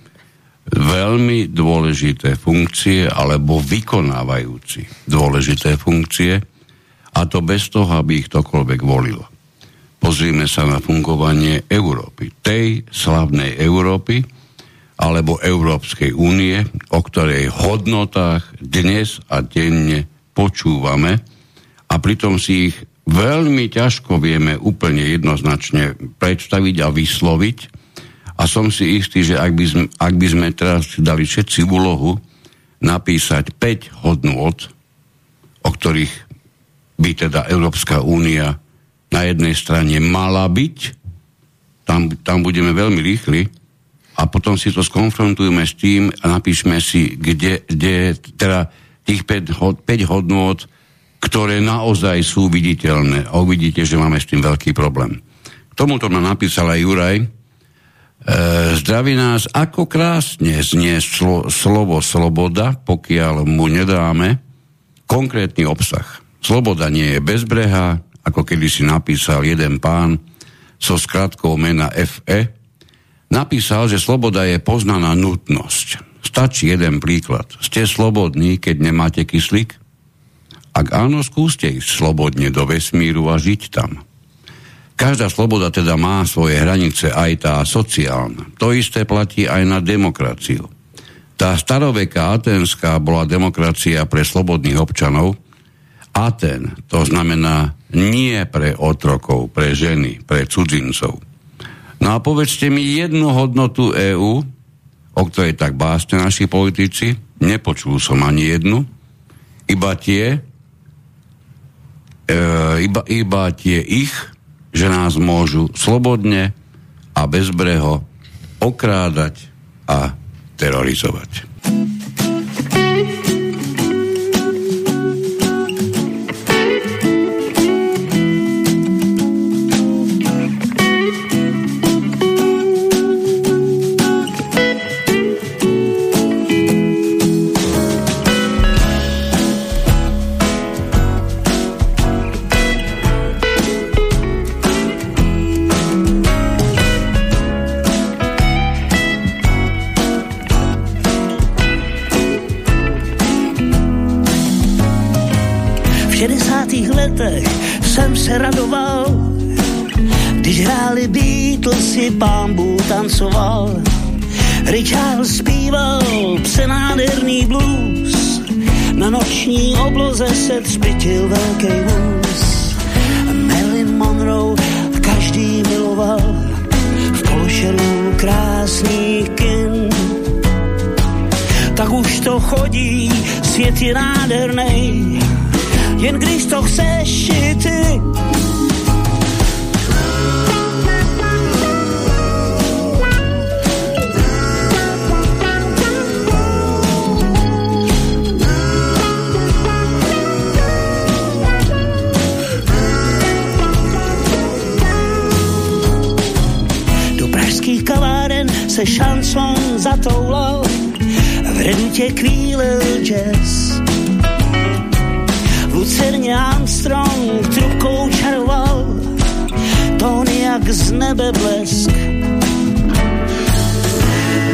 veľmi dôležité funkcie alebo vykonávajúci dôležité funkcie a to bez toho, aby ich ktokoľvek volilo. Pozrime sa na fungovanie Európy. Tej slavnej Európy, alebo Európskej únie, o ktorej hodnotách dnes a denne počúvame a pritom si ich veľmi ťažko vieme úplne jednoznačne predstaviť a vysloviť. A som si istý, že ak by sme, ak by sme teraz dali všetci úlohu napísať 5 hodnôt, o ktorých by teda Európska únia na jednej strane mala byť, tam, tam budeme veľmi rýchli, a potom si to skonfrontujeme s tým a napíšme si, kde, kde teda tých 5, 5 hodnôt, ktoré naozaj sú viditeľné. A uvidíte, že máme s tým veľký problém. K tomuto nám napísal aj Juraj. E, zdraví nás, ako krásne znie slo, slovo sloboda, pokiaľ mu nedáme konkrétny obsah. Sloboda nie je bezbrehá, ako kedy si napísal jeden pán so skratkou mena FE, napísal, že sloboda je poznaná nutnosť. Stačí jeden príklad. Ste slobodní, keď nemáte kyslík? Ak áno, skúste ísť slobodne do vesmíru a žiť tam. Každá sloboda teda má svoje hranice, aj tá sociálna. To isté platí aj na demokraciu. Tá staroveká atenská bola demokracia pre slobodných občanov, Aten, to znamená nie pre otrokov, pre ženy, pre cudzincov. No a povedzte mi jednu hodnotu EÚ, o ktorej tak básne naši politici, nepočul som ani jednu, iba tie, e, iba, iba tie ich, že nás môžu slobodne a bezbreho okrádať a terorizovať. Si pán tancoval. Richard zpíval přenádherný blues, na noční obloze se třpitil velký vůz. Marilyn Monroe každý miloval, v pološeru krásných kin. Tak už to chodí, svět je nádherný, jen když to chceš i ty. Se šancom zatoulal, v redutě kvílil jazz. V Lucerně Armstrong trubkou čaroval, tóny jak z nebe blesk.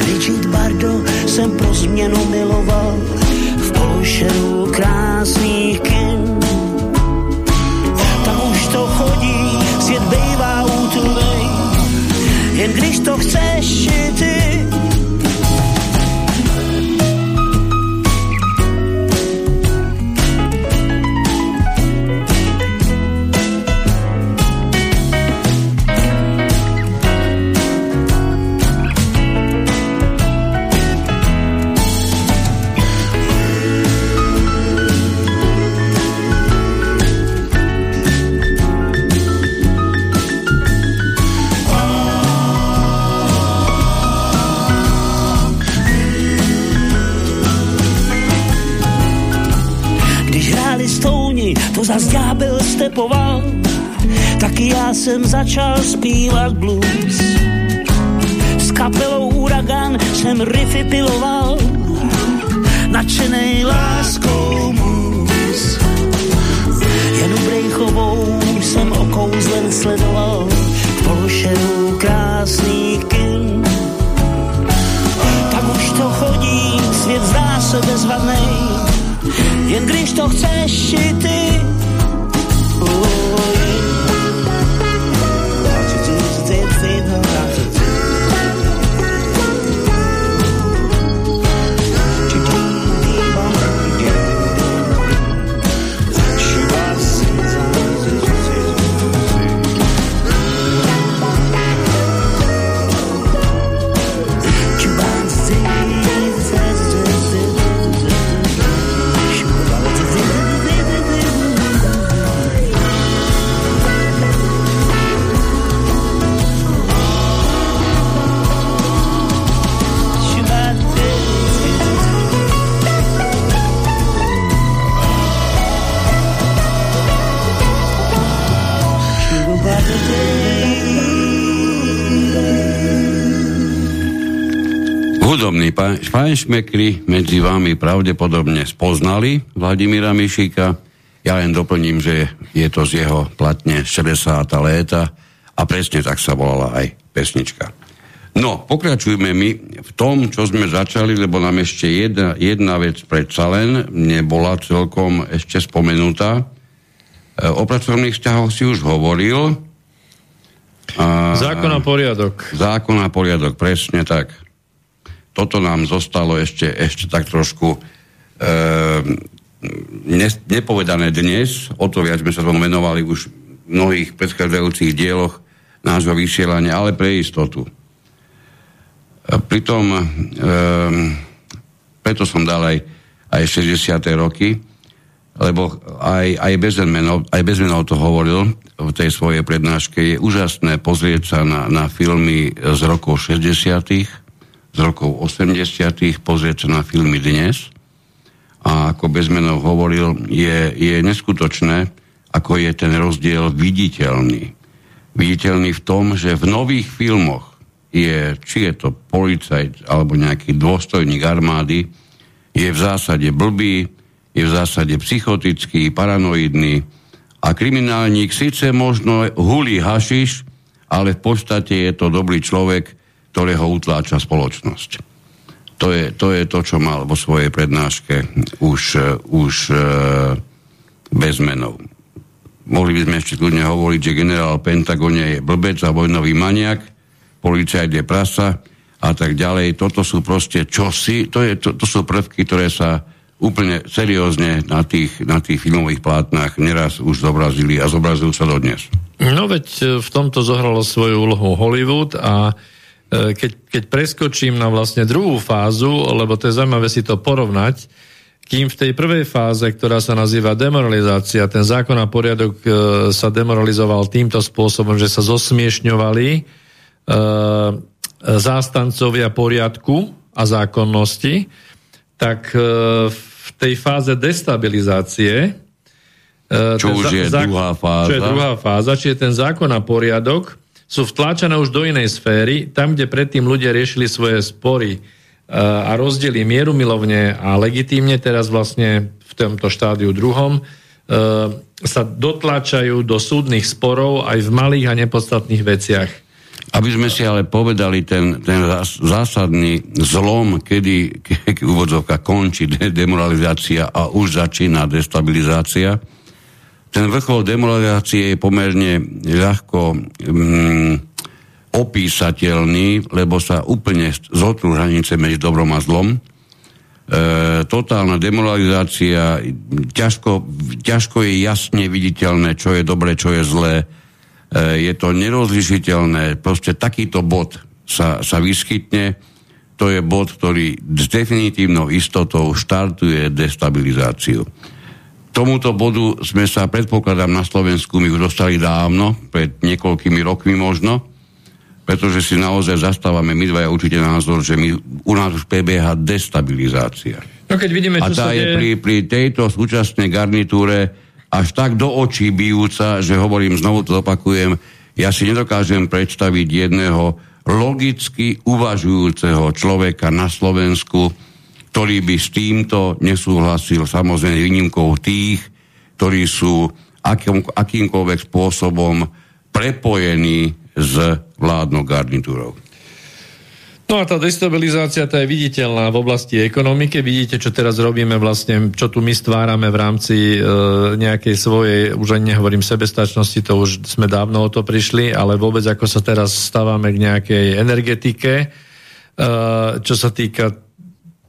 Bridget Bardo jsem pro změnu miloval, v pološeru krásných kin. Jsem začal fajnšmekry medzi vami pravdepodobne spoznali Vladimíra Mišíka. Ja len doplním, že je to z jeho platne 60. léta a presne tak sa volala aj pesnička. No, pokračujme my v tom, čo sme začali, lebo nám ešte jedna, jedna vec predsa len nebola celkom ešte spomenutá. E, o pracovných vzťahoch si už hovoril. A, zákon a poriadok. Zákon a poriadok, presne tak toto nám zostalo ešte, ešte tak trošku e, ne, nepovedané dnes, o to viac sme sa tomu venovali už v mnohých predchádzajúcich dieloch nášho vysielania, ale pre istotu. E, pritom e, preto som dal aj, aj 60. roky, lebo aj, aj, Bezmenov, aj Bezmenov to hovoril v tej svojej prednáške, je úžasné pozrieť sa na, na filmy z rokov 60 z rokov 80. pozrieť sa na filmy dnes a ako Bezmenov hovoril, je, je neskutočné, ako je ten rozdiel viditeľný. Viditeľný v tom, že v nových filmoch je, či je to policajt alebo nejaký dôstojník armády, je v zásade blbý, je v zásade psychotický, paranoidný a kriminálnik síce možno hulí hašiš, ale v podstate je to dobrý človek, ktorého utláča spoločnosť. To je, to je to, čo mal vo svojej prednáške už, už e, bez menov. Mohli by sme ešte kľudne hovoriť, že generál Pentagon je blbec a vojnový maniak, policajt je prasa a tak ďalej. Toto sú proste čosi, to, je, to, to sú prvky, ktoré sa úplne seriózne na tých, na tých filmových plátnach neraz už zobrazili a zobrazujú sa dodnes. No veď e, v tomto zohralo svoju úlohu Hollywood a E, keď, keď preskočím na vlastne druhú fázu, lebo to je zaujímavé si to porovnať, kým v tej prvej fáze, ktorá sa nazýva demoralizácia, ten zákon a poriadok e, sa demoralizoval týmto spôsobom, že sa zosmiešňovali e, zástancovia poriadku a zákonnosti, tak e, v tej fáze destabilizácie e, čo už je druhá fáza. Čo je druhá fáza, čiže ten zákon a poriadok sú vtláčané už do inej sféry, tam, kde predtým ľudia riešili svoje spory eh, a rozdiely mierumilovne a legitímne, teraz vlastne v tomto štádiu druhom, eh, sa dotláčajú do súdnych sporov aj v malých a nepodstatných veciach. Aby sme si ale povedali ten, ten zásadný zlom, kedy, kedy úvodzovka končí demoralizácia a už začína destabilizácia, ten vrchol demoralizácie je pomerne ľahko mm, opísateľný, lebo sa úplne zotrú hranice medzi dobrom a zlom. E, totálna demoralizácia, ťažko, ťažko je jasne viditeľné, čo je dobre, čo je zlé. E, je to nerozlišiteľné. Proste takýto bod sa, sa vyskytne. To je bod, ktorý s definitívnou istotou štartuje destabilizáciu tomuto bodu sme sa, predpokladám, na Slovensku my už dostali dávno, pred niekoľkými rokmi možno, pretože si naozaj zastávame my dvaja určite názor, že my, u nás už prebieha destabilizácia. No keď vidíme, čo A tá je pri, pri tejto súčasnej garnitúre až tak do očí bijúca, že hovorím, znovu to opakujem, ja si nedokážem predstaviť jedného logicky uvažujúceho človeka na Slovensku, ktorý by s týmto nesúhlasil, samozrejme výnimkou tých, ktorí sú akým, akýmkoľvek spôsobom prepojení s vládnou garnitúrou. No a tá destabilizácia tá je viditeľná v oblasti ekonomiky. Vidíte, čo teraz robíme vlastne, čo tu my stvárame v rámci e, nejakej svojej, už ani nehovorím sebestačnosti, to už sme dávno o to prišli, ale vôbec ako sa teraz stávame k nejakej energetike, e, čo sa týka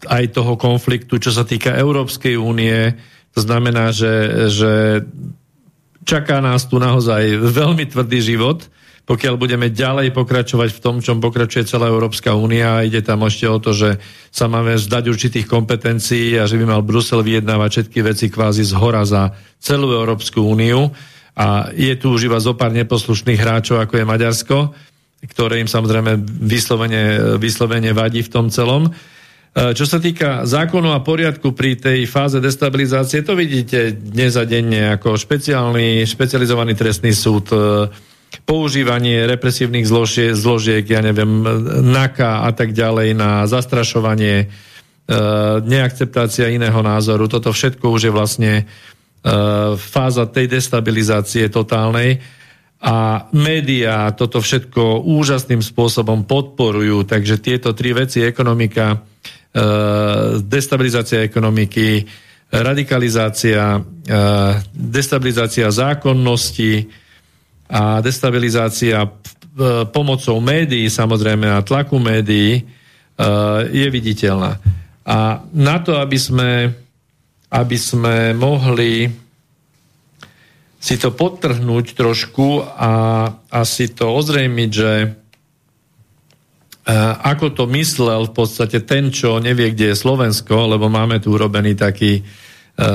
aj toho konfliktu, čo sa týka Európskej únie. To znamená, že, že čaká nás tu naozaj veľmi tvrdý život, pokiaľ budeme ďalej pokračovať v tom, čom pokračuje celá Európska únia a ide tam ešte o to, že sa máme zdať určitých kompetencií a že by mal Brusel vyjednávať všetky veci kvázi z hora za celú Európsku úniu. A je tu už iba zo pár neposlušných hráčov, ako je Maďarsko, ktoré im samozrejme vyslovene, vyslovene vadí v tom celom. E, čo sa týka zákonu a poriadku pri tej fáze destabilizácie, to vidíte dnes a denne ako špeciálny, špecializovaný trestný súd, e, používanie represívnych zložiek, zložiek, ja neviem, NAKA a tak ďalej na zastrašovanie, e, neakceptácia iného názoru. Toto všetko už je vlastne fáza tej destabilizácie totálnej a médiá toto všetko úžasným spôsobom podporujú, takže tieto tri veci, ekonomika, destabilizácia ekonomiky, radikalizácia, destabilizácia zákonnosti, a destabilizácia pomocou médií, samozrejme a tlaku médií, je viditeľná. A na to, aby sme, aby sme mohli si to podtrhnúť trošku a, a si to ozrejmiť, že ako to myslel v podstate ten, čo nevie, kde je Slovensko, lebo máme tu urobený taký E,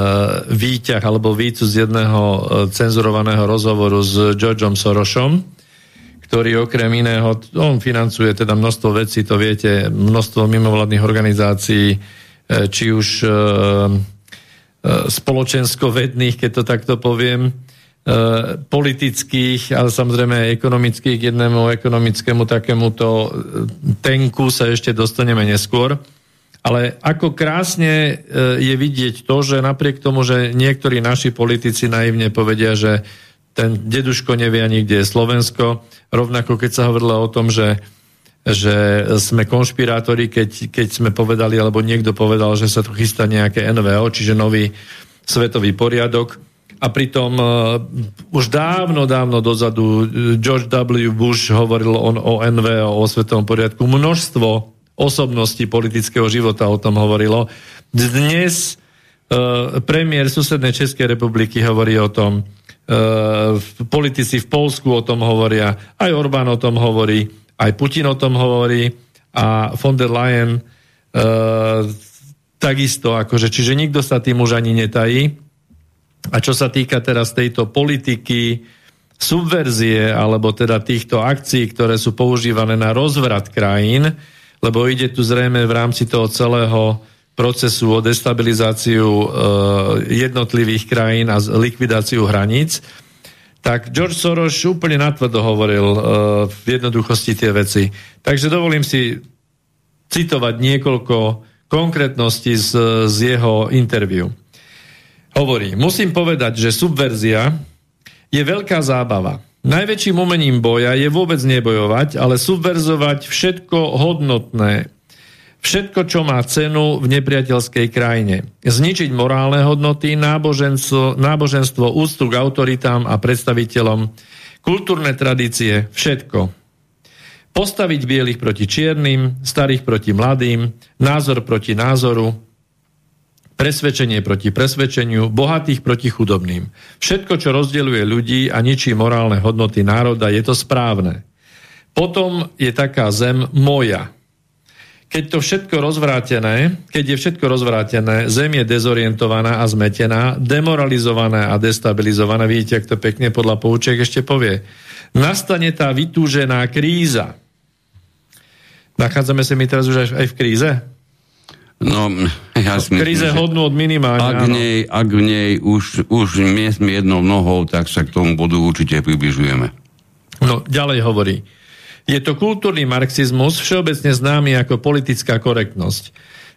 výťah alebo výcu z jedného e, cenzurovaného rozhovoru s Georgeom Sorosom, ktorý okrem iného, on financuje teda množstvo vecí, to viete, množstvo mimovládnych organizácií, či už spoločensko-vedných, keď to takto poviem, politických, ale samozrejme ekonomických, jednému ekonomickému takémuto tenku sa ešte dostaneme neskôr. Ale ako krásne e, je vidieť to, že napriek tomu, že niektorí naši politici naivne povedia, že ten deduško nevie ani, kde je Slovensko, rovnako keď sa hovorilo o tom, že, že sme konšpirátori, keď, keď sme povedali, alebo niekto povedal, že sa tu chystá nejaké NVO, čiže nový svetový poriadok. A pritom uh, už dávno, dávno dozadu George W. Bush hovoril on o NVO, o svetovom poriadku. Množstvo osobnosti politického života o tom hovorilo. Dnes uh, premiér susednej Českej republiky hovorí o tom, uh, politici v Polsku o tom hovoria, aj Orbán o tom hovorí, aj Putin o tom hovorí a von der Leyen uh, takisto, akože, čiže nikto sa tým už ani netají. A čo sa týka teraz tejto politiky, subverzie, alebo teda týchto akcií, ktoré sú používané na rozvrat krajín, lebo ide tu zrejme v rámci toho celého procesu o destabilizáciu e, jednotlivých krajín a likvidáciu hraníc, tak George Soros úplne natvrdo hovoril e, v jednoduchosti tie veci. Takže dovolím si citovať niekoľko konkrétností z, z jeho interviu. Hovorí, musím povedať, že subverzia je veľká zábava. Najväčším umením boja je vôbec nebojovať, ale subverzovať všetko hodnotné, všetko, čo má cenu v nepriateľskej krajine. Zničiť morálne hodnoty, náboženstvo, náboženstvo úctu k autoritám a predstaviteľom, kultúrne tradície, všetko. Postaviť bielých proti čiernym, starých proti mladým, názor proti názoru, presvedčenie proti presvedčeniu, bohatých proti chudobným. Všetko, čo rozdeľuje ľudí a ničí morálne hodnoty národa, je to správne. Potom je taká zem moja. Keď to všetko rozvrátené, keď je všetko rozvrátené, zem je dezorientovaná a zmetená, demoralizovaná a destabilizovaná. Vidíte, ak to pekne podľa poučiek ešte povie. Nastane tá vytúžená kríza. Nachádzame sa my teraz už aj v kríze? No, ja si myslím, kríze hodnú od minimálne. Ak v nej, ak v nej už, už sme jednou nohou, tak sa k tomu bodu určite približujeme. No, ďalej hovorí. Je to kultúrny marxizmus, všeobecne známy ako politická korektnosť.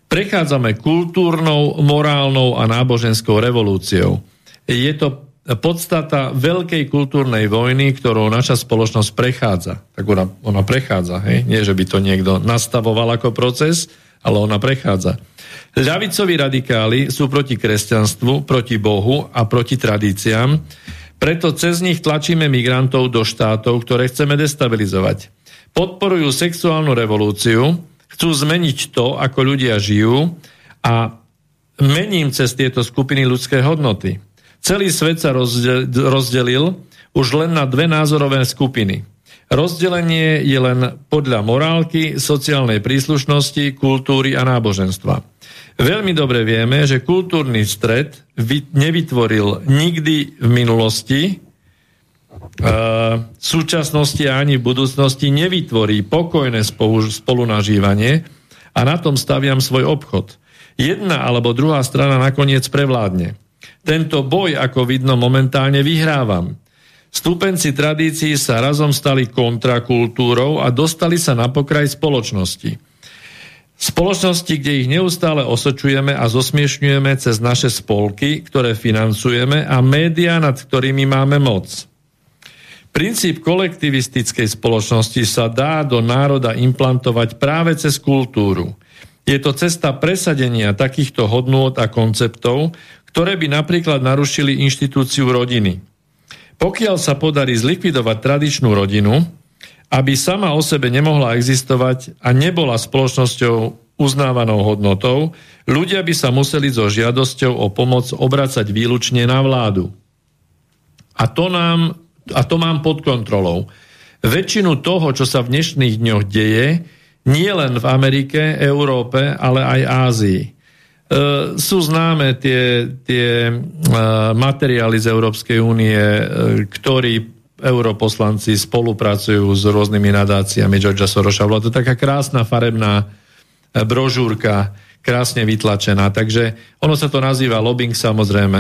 Prechádzame kultúrnou, morálnou a náboženskou revolúciou. Je to podstata veľkej kultúrnej vojny, ktorou naša spoločnosť prechádza. Tak ona, ona prechádza, hej? Nie, že by to niekto nastavoval ako proces, ale ona prechádza. Ľavicoví radikáli sú proti kresťanstvu, proti Bohu a proti tradíciám, preto cez nich tlačíme migrantov do štátov, ktoré chceme destabilizovať. Podporujú sexuálnu revolúciu, chcú zmeniť to, ako ľudia žijú a mením cez tieto skupiny ľudské hodnoty. Celý svet sa rozdelil už len na dve názorové skupiny. Rozdelenie je len podľa morálky, sociálnej príslušnosti, kultúry a náboženstva. Veľmi dobre vieme, že kultúrny stred nevytvoril nikdy v minulosti, v súčasnosti ani v budúcnosti nevytvorí pokojné spolunažívanie a na tom staviam svoj obchod. Jedna alebo druhá strana nakoniec prevládne. Tento boj, ako vidno, momentálne vyhrávam. Stúpenci tradícií sa razom stali kontrakultúrou a dostali sa na pokraj spoločnosti. Spoločnosti, kde ich neustále osočujeme a zosmiešňujeme cez naše spolky, ktoré financujeme a médiá, nad ktorými máme moc. Princíp kolektivistickej spoločnosti sa dá do národa implantovať práve cez kultúru. Je to cesta presadenia takýchto hodnôt a konceptov, ktoré by napríklad narušili inštitúciu rodiny. Pokiaľ sa podarí zlikvidovať tradičnú rodinu, aby sama o sebe nemohla existovať a nebola spoločnosťou uznávanou hodnotou, ľudia by sa museli so žiadosťou o pomoc obracať výlučne na vládu. A to, nám, a to mám pod kontrolou. Väčšinu toho, čo sa v dnešných dňoch deje, nie len v Amerike, Európe, ale aj Ázii. E, sú známe tie, tie e, materiály z Európskej únie, e, ktorí europoslanci spolupracujú s rôznymi nadáciami Georgia Sorosa. Bola to taká krásna farebná brožúrka, krásne vytlačená. Takže ono sa to nazýva lobbying samozrejme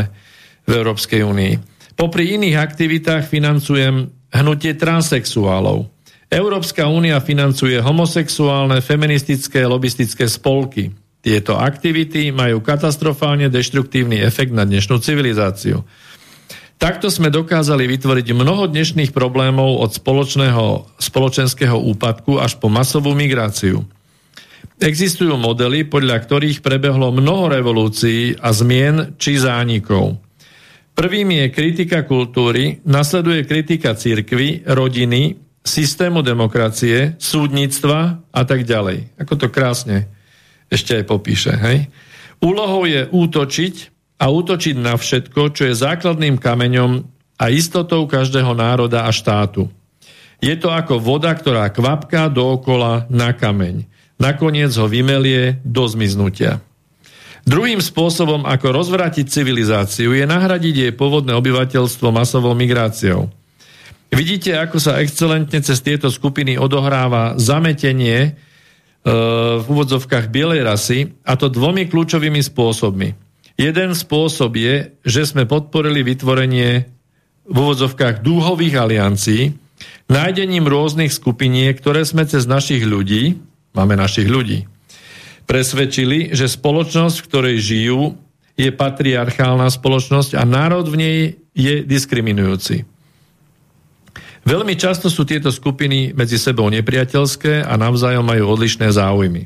v Európskej únii. Popri iných aktivitách financujem hnutie transexuálov. Európska únia financuje homosexuálne, feministické, lobistické spolky. Tieto aktivity majú katastrofálne deštruktívny efekt na dnešnú civilizáciu. Takto sme dokázali vytvoriť mnoho dnešných problémov od spoločného, spoločenského úpadku až po masovú migráciu. Existujú modely, podľa ktorých prebehlo mnoho revolúcií a zmien či zánikov. Prvým je kritika kultúry, nasleduje kritika cirkvy, rodiny, systému demokracie, súdnictva a tak ďalej. Ako to krásne ešte aj popíše. Hej? Úlohou je útočiť a útočiť na všetko, čo je základným kameňom a istotou každého národa a štátu. Je to ako voda, ktorá kvapká dookola na kameň. Nakoniec ho vymelie do zmiznutia. Druhým spôsobom, ako rozvrátiť civilizáciu, je nahradiť jej pôvodné obyvateľstvo masovou migráciou. Vidíte, ako sa excelentne cez tieto skupiny odohráva zametenie v úvodzovkách bielej rasy, a to dvomi kľúčovými spôsobmi. Jeden spôsob je, že sme podporili vytvorenie v úvodzovkách dúhových aliancií, nájdením rôznych skupiniek, ktoré sme cez našich ľudí, máme našich ľudí, presvedčili, že spoločnosť, v ktorej žijú, je patriarchálna spoločnosť a národ v nej je diskriminujúci. Veľmi často sú tieto skupiny medzi sebou nepriateľské a navzájom majú odlišné záujmy.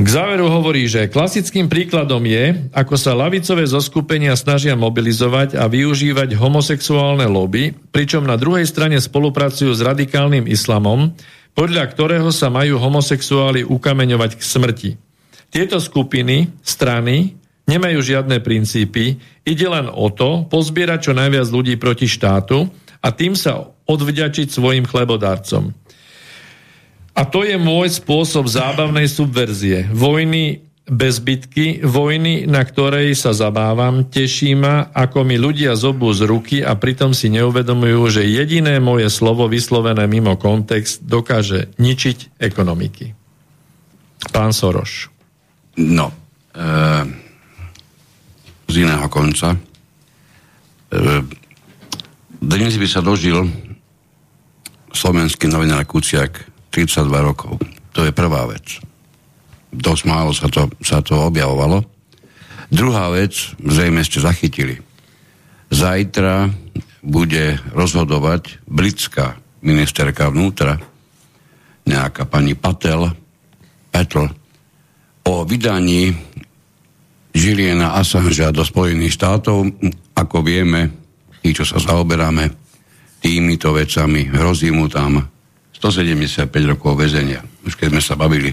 K záveru hovorí, že klasickým príkladom je, ako sa lavicové zoskupenia snažia mobilizovať a využívať homosexuálne lobby, pričom na druhej strane spolupracujú s radikálnym islamom, podľa ktorého sa majú homosexuáli ukameňovať k smrti. Tieto skupiny, strany, nemajú žiadne princípy, ide len o to pozbierať čo najviac ľudí proti štátu a tým sa odvďačiť svojim chlebodárcom. A to je môj spôsob zábavnej subverzie. Vojny bez bitky, vojny, na ktorej sa zabávam, teší ma, ako mi ľudia zobú z ruky a pritom si neuvedomujú, že jediné moje slovo vyslovené mimo kontext dokáže ničiť ekonomiky. Pán Soroš. No, e, z iného konca. E, dnes by sa dožil slovenský novinár Kuciak 32 rokov. To je prvá vec. Dosť málo sa to, sa to objavovalo. Druhá vec, zrejme ste zachytili. Zajtra bude rozhodovať britská ministerka vnútra, nejaká pani Patel, Petl, o vydaní Žiliena Assangea do Spojených štátov. Ako vieme, tí, čo sa zaoberáme týmito vecami, hrozí mu tam 175 rokov väzenia. Už keď sme sa bavili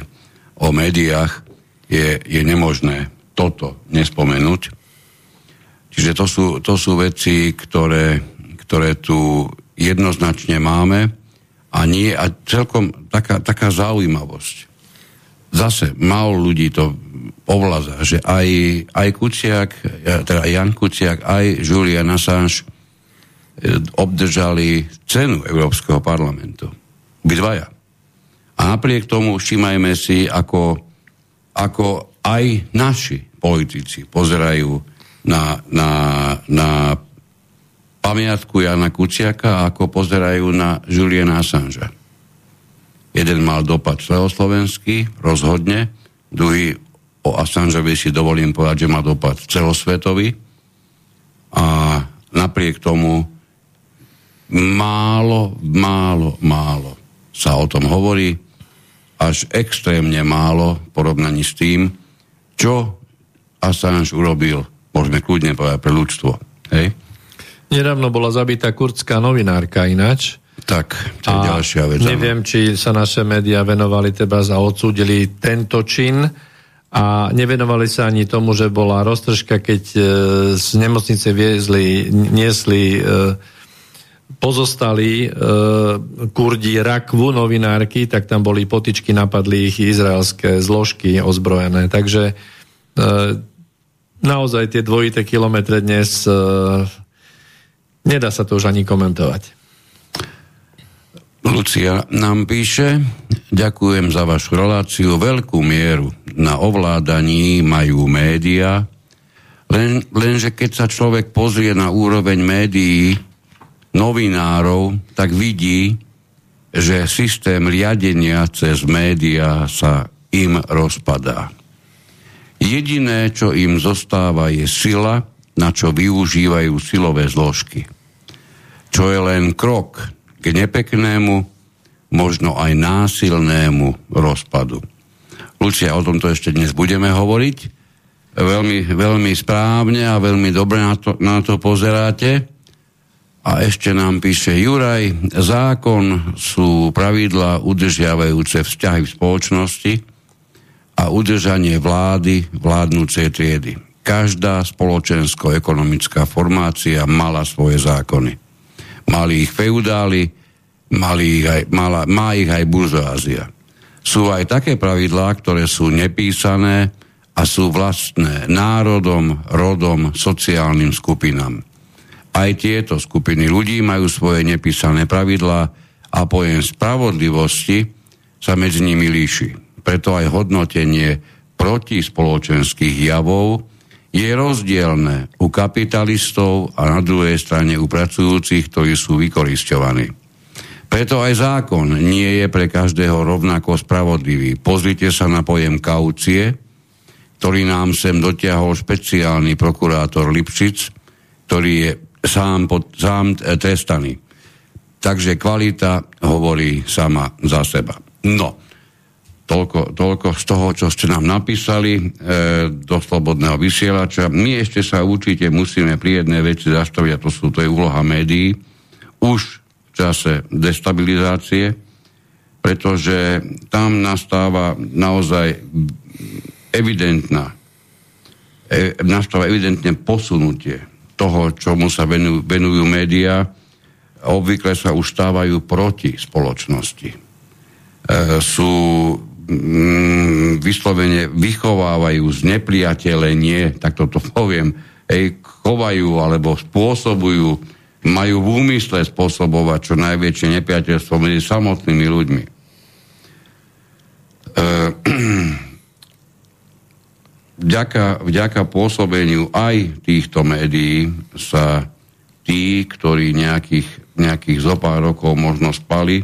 o médiách, je, je nemožné toto nespomenúť. Čiže to sú, to sú veci, ktoré, ktoré tu jednoznačne máme a nie, a celkom taká, taká zaujímavosť. Zase málo ľudí to ovláda, že aj, aj Kuciak, teda Jan Kuciak, aj Julian Assange e, obdržali cenu Európskeho parlamentu. Obidvaja. A napriek tomu všimajme si, ako, ako aj naši politici pozerajú na, na, na pamiatku Jana Kuciaka a ako pozerajú na Juliana Assange. Jeden mal dopad celoslovenský, rozhodne, druhý o Assangeovi si dovolím povedať, že má dopad celosvetový a napriek tomu málo, málo, málo sa o tom hovorí, až extrémne málo v porovnaní s tým, čo Assange urobil, môžeme kľudne povedať, pre ľudstvo. Hej? Nedávno bola zabitá kurdská novinárka ináč. Tak, to je ďalšia vec. Neviem, či sa naše médiá venovali teba a odsúdili tento čin a nevenovali sa ani tomu, že bola roztržka, keď e, z nemocnice viezli, niesli e, pozostali e, kurdi Rakvu, novinárky, tak tam boli potičky, napadli ich izraelské zložky ozbrojené. Takže e, naozaj tie dvojité kilometre dnes e, nedá sa to už ani komentovať. Lucia nám píše, ďakujem za vašu reláciu, veľkú mieru na ovládaní majú média, len, lenže keď sa človek pozrie na úroveň médií, novinárov, tak vidí, že systém riadenia cez médiá sa im rozpadá. Jediné, čo im zostáva, je sila, na čo využívajú silové zložky. Čo je len krok k nepeknému, možno aj násilnému rozpadu. Lucia, o tomto ešte dnes budeme hovoriť. Veľmi, veľmi správne a veľmi dobre na to, na to pozeráte. A ešte nám píše Juraj, zákon sú pravidlá udržiavajúce vzťahy v spoločnosti a udržanie vlády vládnúcej triedy. Každá spoločensko-ekonomická formácia mala svoje zákony. Mali ich feudáli, mali ich aj, mala, má ich aj buržoázia. Sú aj také pravidlá, ktoré sú nepísané a sú vlastné národom, rodom, sociálnym skupinám. Aj tieto skupiny ľudí majú svoje nepísané pravidlá a pojem spravodlivosti sa medzi nimi líši. Preto aj hodnotenie protispoločenských javov je rozdielne u kapitalistov a na druhej strane u pracujúcich, ktorí sú vykoristovaní. Preto aj zákon nie je pre každého rovnako spravodlivý. Pozrite sa na pojem kaucie, ktorý nám sem dotiahol špeciálny prokurátor Lipšic, ktorý je sám, pod, sám trestaný. Takže kvalita hovorí sama za seba. No, Toľko, toľko z toho, čo ste nám napísali e, do slobodného vysielača. My ešte sa určite musíme pri jednej veci zastaviť, a to, sú, to je úloha médií, už v čase destabilizácie, pretože tam nastáva naozaj evidentná, e, nastáva evidentne posunutie toho, čomu sa venujú, venujú médiá, obvykle sa už proti spoločnosti. E, sú mm, vyslovene vychovávajú znepriateľenie, tak toto poviem, ej, chovajú alebo spôsobujú, majú v úmysle spôsobovať čo najväčšie nepriateľstvo medzi samotnými ľuďmi. E, vďaka, vďaka pôsobeniu aj týchto médií sa tí, ktorí nejakých, nejakých zo pár rokov možno spali,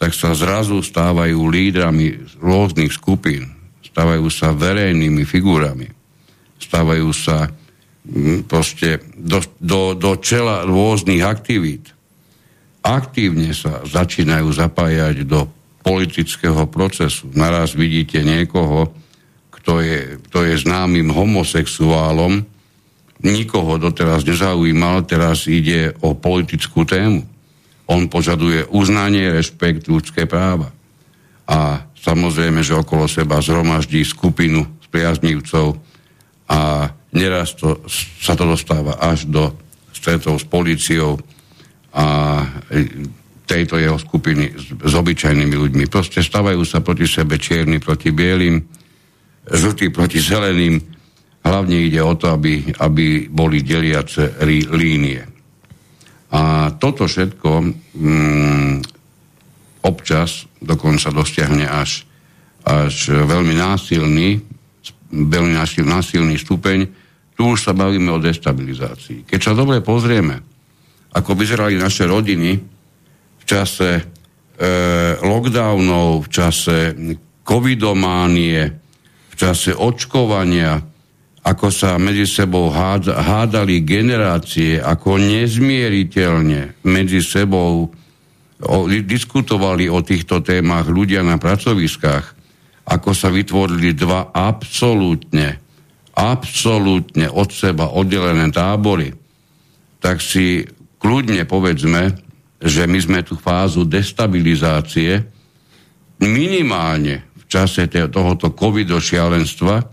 tak sa zrazu stávajú lídrami rôznych skupín, stávajú sa verejnými figurami, stávajú sa mm, proste do, do, do čela rôznych aktivít. Aktívne sa začínajú zapájať do politického procesu. Naraz vidíte niekoho, kto je, kto je známym homosexuálom, nikoho doteraz nezaujímal, teraz ide o politickú tému. On požaduje uznanie, rešpekt, ľudské práva. A samozrejme, že okolo seba zhromaždí skupinu spriaznívcov a neraz to, sa to dostáva až do stretov s policiou a tejto jeho skupiny s, s obyčajnými ľuďmi. Proste stavajú sa proti sebe čierni proti bielým, žltí proti zeleným. Hlavne ide o to, aby, aby boli deliace rí, línie. A toto všetko mm, občas dokonca dosiahne až, až veľmi násilný, veľmi násilný stupeň. Tu už sa bavíme o destabilizácii. Keď sa dobre pozrieme, ako vyzerali naše rodiny v čase e, lockdownov, v čase covidománie, v čase očkovania, ako sa medzi sebou hádali generácie, ako nezmieriteľne medzi sebou diskutovali o týchto témach ľudia na pracoviskách, ako sa vytvorili dva absolútne, absolútne od seba oddelené tábory, tak si kľudne povedzme, že my sme tú fázu destabilizácie minimálne čase tohoto covido šialenstva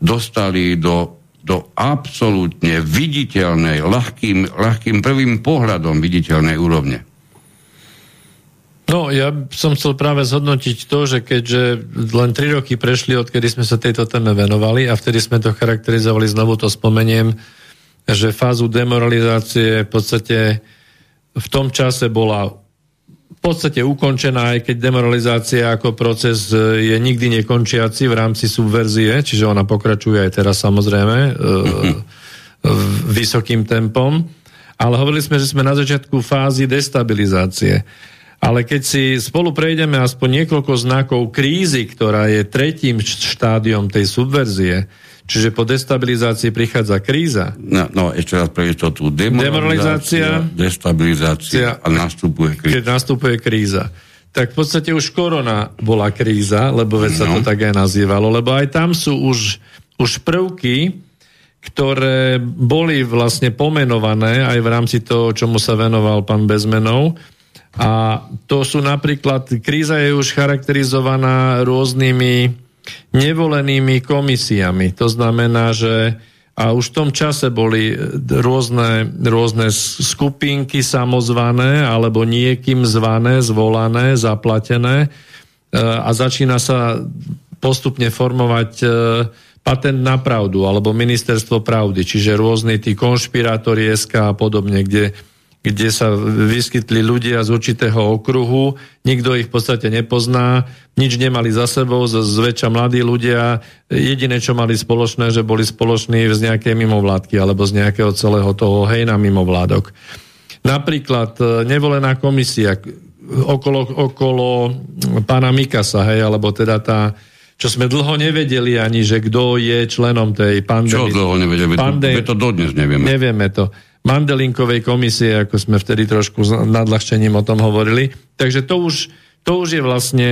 dostali do, do absolútne viditeľnej, ľahkým, ľahkým prvým pohľadom viditeľnej úrovne. No, ja som chcel práve zhodnotiť to, že keďže len tri roky prešli, odkedy sme sa tejto téme venovali a vtedy sme to charakterizovali, znovu to spomeniem, že fázu demoralizácie v podstate v tom čase bola v podstate ukončená, aj keď demoralizácia ako proces e, je nikdy nekončiaci v rámci subverzie, čiže ona pokračuje aj teraz samozrejme e, vysokým tempom. Ale hovorili sme, že sme na začiatku fázy destabilizácie. Ale keď si spolu prejdeme aspoň niekoľko znakov krízy, ktorá je tretím štádiom tej subverzie, Čiže po destabilizácii prichádza kríza. No, no ešte raz pre istotu. Demoralizácia, destabilizácia a nastupuje kríza. Keď nastupuje kríza. Tak v podstate už korona bola kríza, lebo veď no. sa to tak aj nazývalo, lebo aj tam sú už, už prvky, ktoré boli vlastne pomenované aj v rámci toho, čomu sa venoval pán Bezmenov. A to sú napríklad, kríza je už charakterizovaná rôznymi nevolenými komisiami. To znamená, že a už v tom čase boli rôzne, rôzne skupinky samozvané alebo niekým zvané, zvolané, zaplatené e, a začína sa postupne formovať e, patent na pravdu alebo ministerstvo pravdy, čiže rôzne tí konšpirátori SK a podobne, kde kde sa vyskytli ľudia z určitého okruhu, nikto ich v podstate nepozná, nič nemali za sebou, zväčša mladí ľudia, jediné, čo mali spoločné, že boli spoloční z nejakej mimovládky alebo z nejakého celého toho hejna mimovládok. Napríklad e, nevolená komisia okolo, okolo pána Mikasa, hej, alebo teda tá, čo sme dlho nevedeli ani, že kto je členom tej pandémie. Čo dlho nevedeli? Pandé... to dodnes nevieme. Nevieme to. Mandelinkovej komisie, ako sme vtedy trošku nadľahčením o tom hovorili. Takže to už, to už je vlastne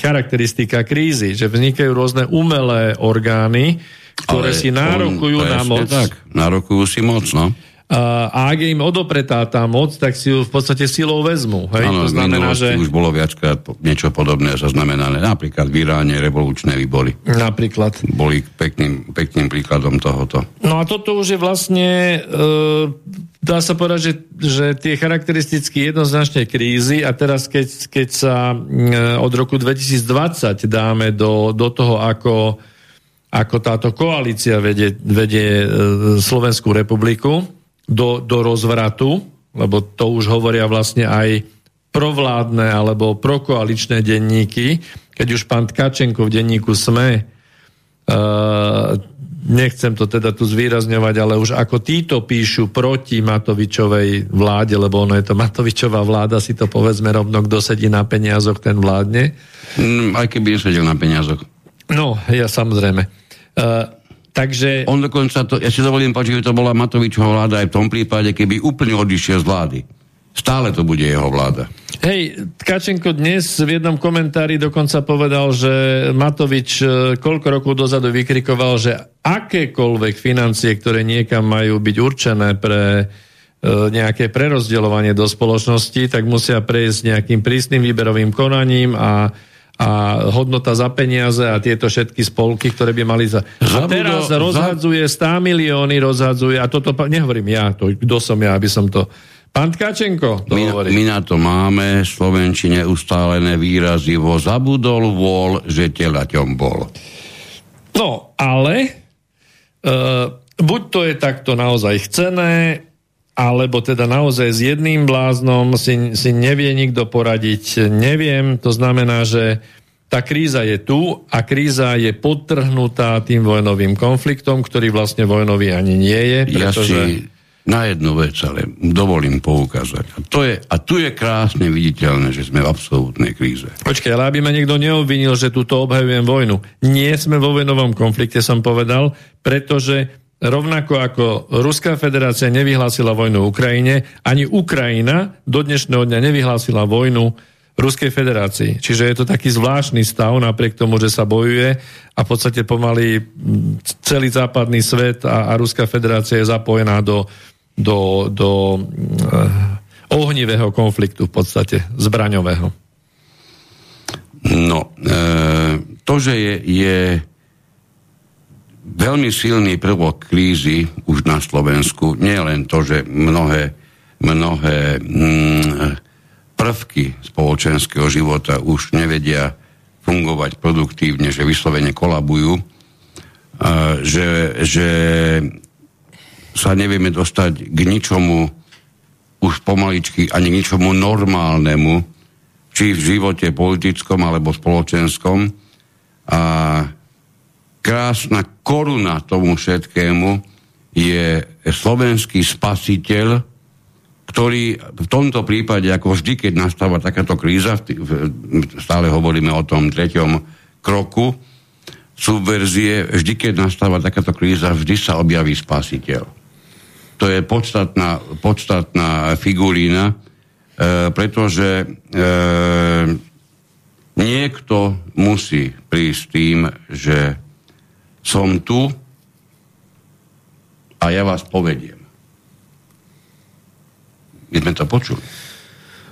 charakteristika krízy, že vznikajú rôzne umelé orgány, ktoré Ale si nárokujú on, na moc. Tak, nárokujú si moc, no a ak je im odopretá tá moc, tak si ju v podstate silou vezmu. Hej? Ano, to znamená, že... už bolo viackrát niečo podobné zaznamenané. Napríklad v Iráne revolučné výbory. Napríklad. Boli pekným, pekným príkladom tohoto. No a toto už je vlastne, e, dá sa povedať, že, že tie charakteristicky jednoznačne krízy a teraz keď, keď sa e, od roku 2020 dáme do, do toho, ako, ako táto koalícia vedie, vedie e, Slovenskú republiku, do, do rozvratu, lebo to už hovoria vlastne aj provládne alebo prokoaličné denníky, keď už pán Tkačenko v denníku SME nechcem to teda tu zvýrazňovať, ale už ako títo píšu proti Matovičovej vláde, lebo ono je to Matovičová vláda, si to povedzme rovno, kto sedí na peniazoch, ten vládne. Mm, aj keby nesedel na peniazoch. No, ja samozrejme. Uh, takže... On dokonca, to, ja si dovolím povedať, že to bola Matovičová vláda aj v tom prípade, keby úplne odišiel z vlády. Stále to bude jeho vláda. Hej, Tkačenko dnes v jednom komentári dokonca povedal, že Matovič e, koľko rokov dozadu vykrikoval, že akékoľvek financie, ktoré niekam majú byť určené pre e, nejaké prerozdeľovanie do spoločnosti, tak musia prejsť nejakým prísnym výberovým konaním a a hodnota za peniaze a tieto všetky spolky, ktoré by mali za... A teraz rozhadzuje 100 milióny, rozhadzuje, a toto, nehovorím ja, to, kto som ja, aby som to Pán Tkačenko to my, hovorí. My na to máme v Slovenčine ustálené výrazy vo zabudol vol, že telaťom bol. No, ale uh, buď to je takto naozaj chcené, alebo teda naozaj s jedným bláznom si, si nevie nikto poradiť, neviem. To znamená, že tá kríza je tu a kríza je podtrhnutá tým vojnovým konfliktom, ktorý vlastne vojnový ani nie je. Pretože... Ja si na jednu vec, ale dovolím poukázať. A, to je, a tu je krásne viditeľné, že sme v absolútnej kríze. Počkaj, ale aby ma niekto neobvinil, že túto obhajujem vojnu. Nie sme vo vojnovom konflikte, som povedal, pretože rovnako ako Ruská federácia nevyhlásila vojnu Ukrajine, ani Ukrajina do dnešného dňa nevyhlásila vojnu Ruskej federácii. Čiže je to taký zvláštny stav, napriek tomu, že sa bojuje a v podstate pomaly celý západný svet a, a Ruská federácia je zapojená do, do, do uh, ohnivého konfliktu v podstate, zbraňového. No, e, to, že je, je veľmi silný prvok krízy už na Slovensku, nie len to, že mnohé, mnohé mm, prvky spoločenského života už nevedia fungovať produktívne, že vyslovene kolabujú, že, že sa nevieme dostať k ničomu už pomaličky ani k ničomu normálnemu, či v živote politickom alebo spoločenskom. A krásna koruna tomu všetkému je slovenský spasiteľ, ktorý v tomto prípade, ako vždy, keď nastáva takáto kríza, stále hovoríme o tom treťom kroku subverzie, vždy, keď nastáva takáto kríza, vždy sa objaví spasiteľ. To je podstatná, podstatná figurína, e, pretože e, niekto musí prísť tým, že som tu a ja vás povediem. My sme to počuli.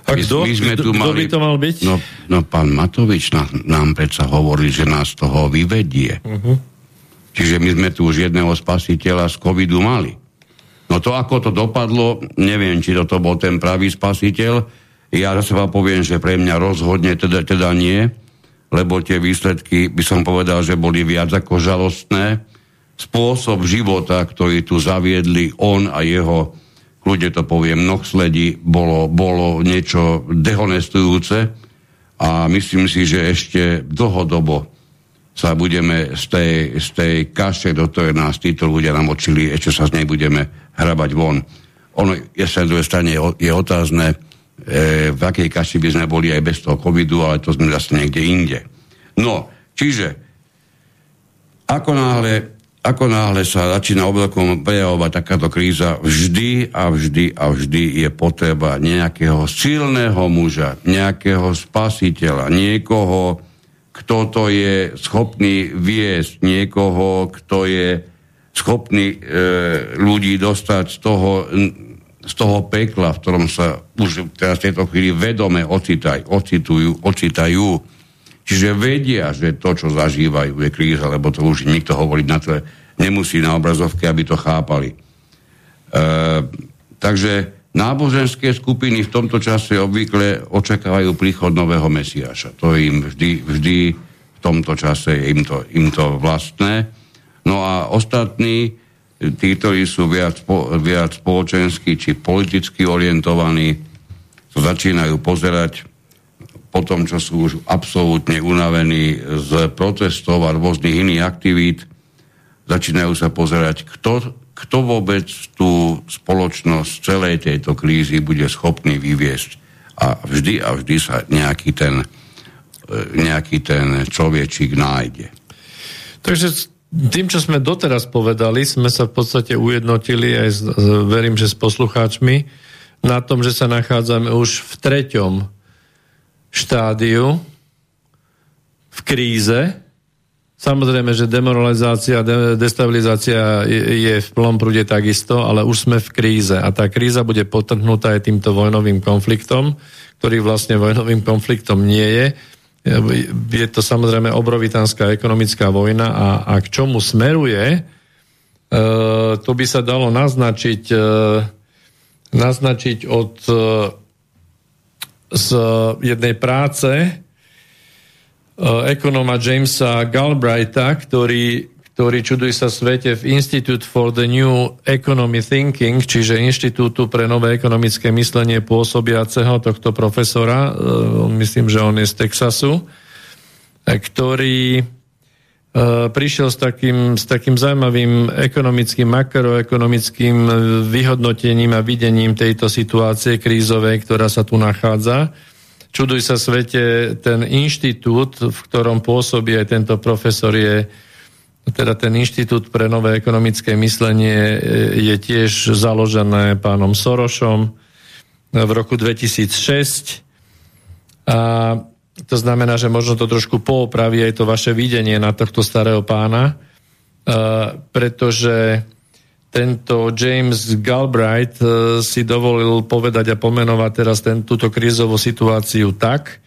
A kto? My sme tu mali, by to mal byť? No, no pán Matovič nám, nám predsa hovorí, že nás toho vyvedie. Uh-huh. Čiže my sme tu už jedného spasiteľa z covidu mali. No to, ako to dopadlo, neviem, či toto bol ten pravý spasiteľ. Ja zase vám poviem, že pre mňa rozhodne teda, teda nie, lebo tie výsledky, by som povedal, že boli viac ako žalostné. Spôsob života, ktorý tu zaviedli on a jeho, ľudia to poviem, nohsledi, bolo, bolo niečo dehonestujúce a myslím si, že ešte dlhodobo sa budeme z tej, z tej kaše, do ktorej nás títo ľudia namočili, ešte sa z nej budeme hrabať von. Ono, je sa na druhej strane je otázne, e, v akej kaši by sme boli aj bez toho covidu, ale to sme zase niekde inde. No, čiže ako náhle, ako náhle sa začína oblekom prejavovať takáto kríza, vždy a vždy a vždy je potreba nejakého silného muža, nejakého spasiteľa, niekoho, kto to je schopný viesť, niekoho, kto je schopní e, ľudí dostať z toho, z toho pekla, v ktorom sa už teraz v tejto chvíli vedome ocitaj, ocitujú, ocitajú. Čiže vedia, že to, čo zažívajú, je kríza, lebo to už nikto hovoriť na to nemusí na obrazovke, aby to chápali. E, takže náboženské skupiny v tomto čase obvykle očakávajú príchod nového Mesiáša. To im vždy, vždy v tomto čase im to, im to vlastné. No a ostatní, tí, ktorí sú viac, viac spoločensky či politicky orientovaní, to začínajú pozerať po tom, čo sú už absolútne unavení z protestov a rôznych iných aktivít, začínajú sa pozerať, kto, kto vôbec tú spoločnosť celej tejto krízy bude schopný vyviesť. A vždy a vždy sa nejaký ten, e, nejaký ten človečík nájde. Takže tým, čo sme doteraz povedali, sme sa v podstate ujednotili aj s, verím, že s poslucháčmi na tom, že sa nachádzame už v treťom štádiu v kríze, Samozrejme, že demoralizácia, destabilizácia je v plnom prúde takisto, ale už sme v kríze a tá kríza bude potrhnutá aj týmto vojnovým konfliktom, ktorý vlastne vojnovým konfliktom nie je. Je to samozrejme obrovitánska ekonomická vojna a, a k čomu smeruje, e, to by sa dalo naznačiť, e, naznačiť od e, z jednej práce, ekonóma Jamesa Galbraitha, ktorý, ktorý čuduj sa svete v Institute for the New Economy Thinking, čiže Inštitútu pre nové ekonomické myslenie pôsobiaceho tohto profesora, eh, myslím, že on je z Texasu, eh, ktorý prišiel s takým, s takým zaujímavým ekonomickým, makroekonomickým vyhodnotením a videním tejto situácie krízovej, ktorá sa tu nachádza. Čuduj sa svete, ten inštitút, v ktorom pôsobí aj tento profesor, je teda ten inštitút pre nové ekonomické myslenie je tiež založené pánom Sorošom v roku 2006. A to znamená, že možno to trošku poopraví aj to vaše videnie na tohto starého pána, pretože tento James Galbraith eh, si dovolil povedať a pomenovať teraz ten, túto krízovú situáciu tak,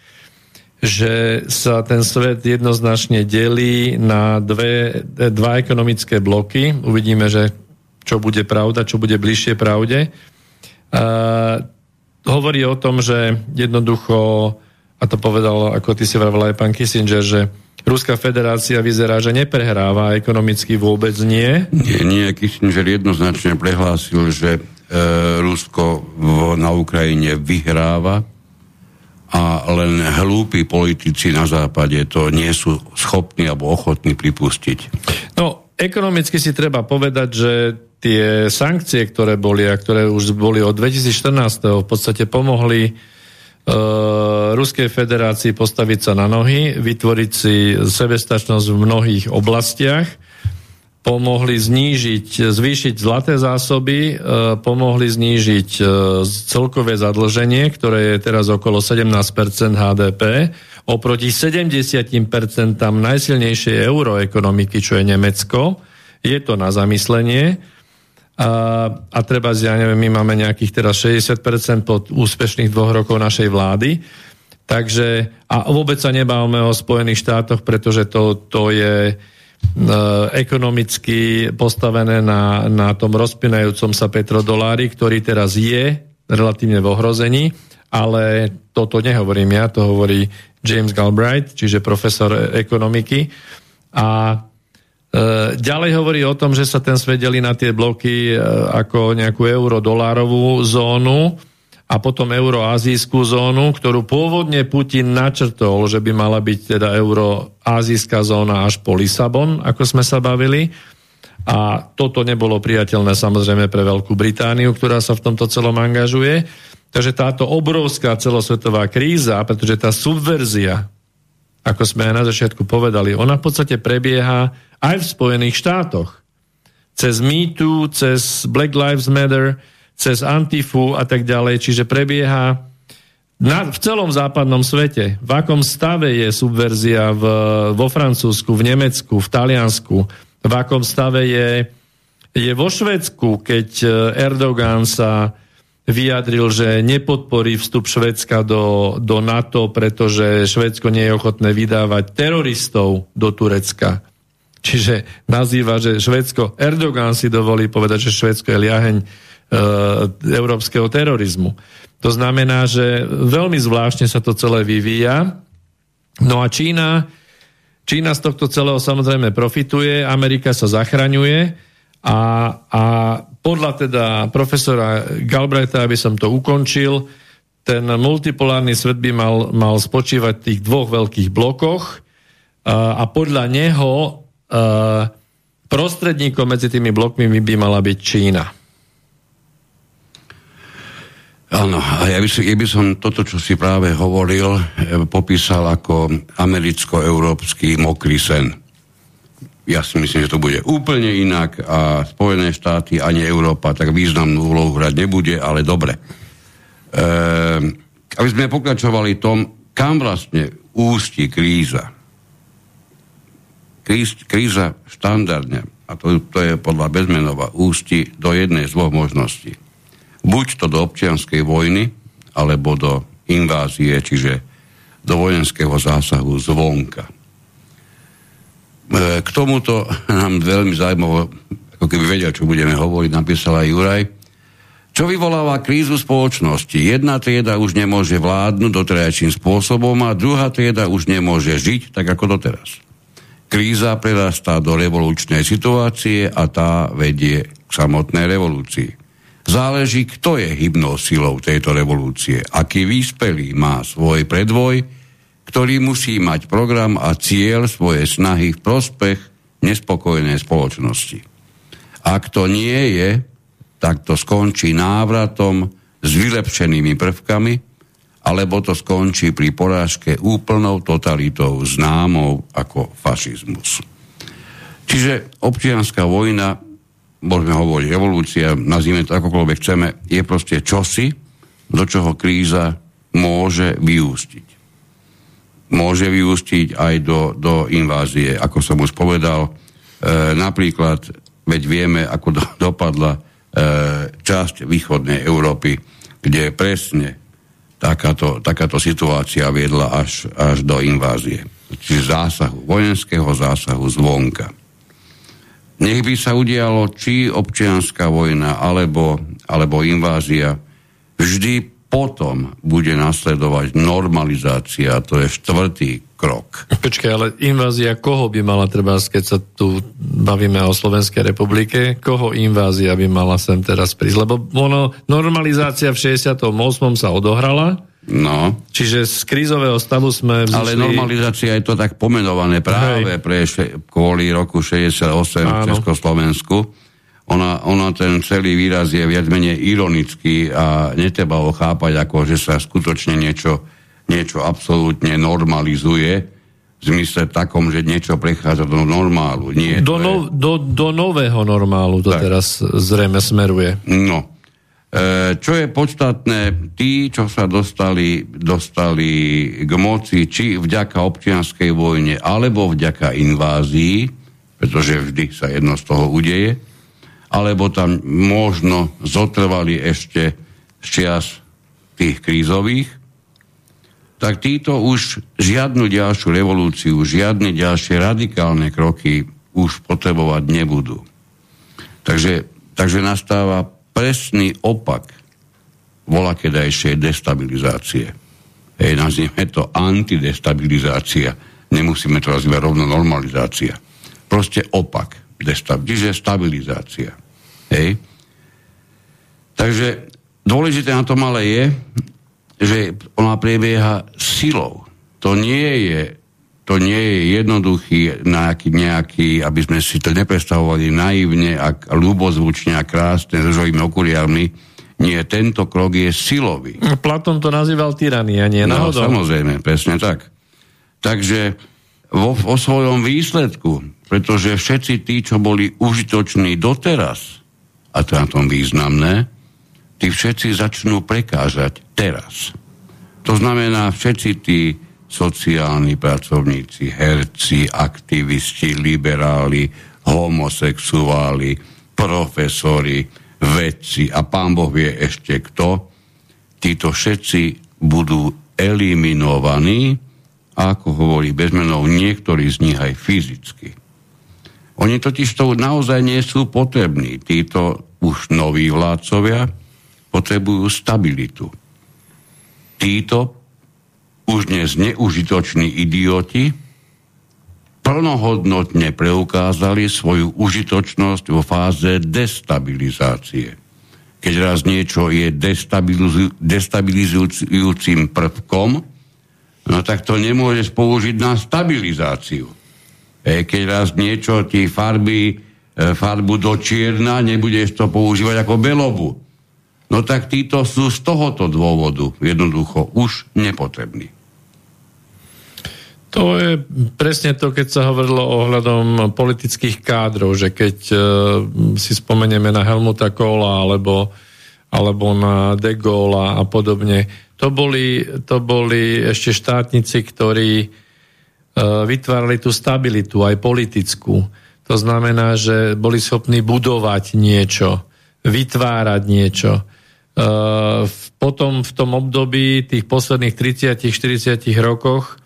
že sa ten svet jednoznačne delí na dve, dva ekonomické bloky. Uvidíme, že čo bude pravda, čo bude bližšie pravde. A hovorí o tom, že jednoducho, a to povedal, ako ty si vravel aj pán Kissinger, že Ruská federácia vyzerá, že neprehráva, ekonomicky vôbec nie. Nie, nie. Kissinger jednoznačne prehlásil, že e, Rusko v, na Ukrajine vyhráva a len hlúpi politici na západe to nie sú schopní alebo ochotní pripustiť. No, ekonomicky si treba povedať, že tie sankcie, ktoré boli a ktoré už boli od 2014. v podstate pomohli E, Ruskej federácii postaviť sa na nohy, vytvoriť si sebestačnosť v mnohých oblastiach, pomohli znížiť, zvýšiť zlaté zásoby, e, pomohli znížiť e, celkové zadlženie, ktoré je teraz okolo 17% HDP, oproti 70% najsilnejšej euroekonomiky, čo je Nemecko. Je to na zamyslenie. A, a treba, ja neviem, my máme nejakých teraz 60% po úspešných dvoch rokov našej vlády. Takže, a vôbec sa nebávame o Spojených štátoch, pretože to, to je ekonomicky postavené na, na tom rozpinajúcom sa petrodolári, ktorý teraz je relatívne v ohrození, ale toto nehovorím ja, to hovorí James Galbraith, čiže profesor ekonomiky. A E, ďalej hovorí o tom, že sa ten svet delí na tie bloky e, ako nejakú euro-dolárovú zónu a potom euroazijskú zónu, ktorú pôvodne Putin načrtol, že by mala byť teda euroazijská zóna až po Lisabon, ako sme sa bavili. A toto nebolo priateľné samozrejme pre Veľkú Britániu, ktorá sa v tomto celom angažuje. Takže táto obrovská celosvetová kríza, pretože tá subverzia, ako sme aj na začiatku povedali, ona v podstate prebieha aj v Spojených štátoch. Cez MeToo, cez Black Lives Matter, cez Antifu a tak ďalej. Čiže prebieha na, v celom západnom svete. V akom stave je subverzia v, vo Francúzsku, v Nemecku, v Taliansku, v akom stave je, je vo Švedsku, keď e, Erdogan sa vyjadril, že nepodporí vstup Švedska do, do NATO, pretože Švedsko nie je ochotné vydávať teroristov do Turecka. Čiže nazýva, že Švedsko, Erdogan si dovolí povedať, že Švedsko je liaheň európskeho terorizmu. To znamená, že veľmi zvláštne sa to celé vyvíja. No a Čína, Čína z tohto celého samozrejme profituje, Amerika sa zachraňuje a, a podľa teda profesora Galbraitha, aby som to ukončil, ten multipolárny svet by mal, mal spočívať v tých dvoch veľkých blokoch a, a podľa neho a, prostredníkom medzi tými blokmi by mala byť Čína. Áno, a ja by, som, ja by som toto, čo si práve hovoril, e, popísal ako americko-európsky mokrý sen. Ja si myslím, že to bude úplne inak a Spojené štáty ani Európa tak významnú úlohu hrať nebude, ale dobre. Ehm, aby sme pokračovali tom, kam vlastne ústi kríza. Kríz, kríza štandardne, a to, to je podľa Bezmenova, ústi do jednej z dvoch možností buď to do občianskej vojny, alebo do invázie, čiže do vojenského zásahu zvonka. E, k tomuto nám veľmi zaujímaво, ako keby vedel, čo budeme hovoriť, napísal aj Juraj, čo vyvoláva krízu spoločnosti. Jedna trieda už nemôže vládnuť doterajším spôsobom a druhá trieda už nemôže žiť tak ako doteraz. Kríza prerastá do revolučnej situácie a tá vedie k samotnej revolúcii. Záleží, kto je hybnou silou tejto revolúcie. Aký výspelý má svoj predvoj, ktorý musí mať program a cieľ svoje snahy v prospech nespokojnej spoločnosti. Ak to nie je, tak to skončí návratom s vylepšenými prvkami, alebo to skončí pri porážke úplnou totalitou známou ako fašizmus. Čiže občianská vojna môžeme hovoriť revolúcia, nazvime to akokoľvek chceme, je proste čosi, do čoho kríza môže vyústiť. Môže vyústiť aj do, do invázie, ako som už povedal. E, napríklad, veď vieme, ako do, [laughs] dopadla e, časť východnej Európy, kde presne takáto, takáto situácia viedla až, až do invázie. Čiže zásahu, vojenského zásahu zvonka. Nech by sa udialo či občianská vojna, alebo, alebo invázia, vždy potom bude nasledovať normalizácia, to je štvrtý krok. Počkaj, ale invázia koho by mala treba, keď sa tu bavíme o Slovenskej republike, koho invázia by mala sem teraz prísť? Lebo ono, normalizácia v 68. sa odohrala, No. Čiže z krízového stavu sme vzýšli... Ale normalizácia je to tak pomenované práve Hej. pre kvôli roku 68 Áno. v Československu. Ona, ona ten celý výraz je viac menej ironický a netreba ho chápať ako, že sa skutočne niečo, niečo absolútne normalizuje v zmysle takom, že niečo prechádza do normálu. Nie, do, no, je... do, do nového normálu to tak. teraz zrejme smeruje. No, čo je podstatné, tí, čo sa dostali, dostali k moci, či vďaka občianskej vojne, alebo vďaka invázii, pretože vždy sa jedno z toho udeje, alebo tam možno zotrvali ešte z čias tých krízových, tak títo už žiadnu ďalšiu revolúciu, žiadne ďalšie radikálne kroky už potrebovať nebudú. Takže, takže nastáva presný opak volakedajšej destabilizácie. Hej, nazvime to antidestabilizácia. Nemusíme to nazývať rovno normalizácia. Proste opak. Destab- čiže stabilizácia. Hej. Takže dôležité na tom ale je, že ona prebieha silou. To nie je to nie je jednoduchý nejaký, nejaký, aby sme si to nepredstavovali naivne a ľubozvučne a krásne s žovými okuliarmi. Nie, tento krok je silový. Platon to nazýval tyrania, nie no, náhodou. samozrejme, presne tak. Takže vo, vo svojom výsledku, pretože všetci tí, čo boli užitoční doteraz, a to je na tom významné, tí všetci začnú prekážať teraz. To znamená, všetci tí sociálni pracovníci, herci, aktivisti, liberáli, homosexuáli, profesori, vedci a pán Boh vie ešte kto, títo všetci budú eliminovaní ako hovorí Bezmenov, niektorí z nich aj fyzicky. Oni totiž to naozaj nie sú potrební. Títo už noví vládcovia potrebujú stabilitu. Títo už dnes neužitoční idioti plnohodnotne preukázali svoju užitočnosť vo fáze destabilizácie. keď raz niečo je destabilizu- destabilizujúcim prvkom, no tak to nemôžeš použiť na stabilizáciu. E, keď raz niečo ti farby, e, farbu do čierna, nebudeš to používať ako belobu. No tak títo sú z tohoto dôvodu jednoducho už nepotrební. To je presne to, keď sa hovorilo ohľadom politických kádrov, že keď uh, si spomenieme na Helmuta Kohla alebo, alebo na De Gaulle a podobne, to boli, to boli ešte štátnici, ktorí uh, vytvárali tú stabilitu, aj politickú. To znamená, že boli schopní budovať niečo, vytvárať niečo. Uh, potom v tom období tých posledných 30-40 rokoch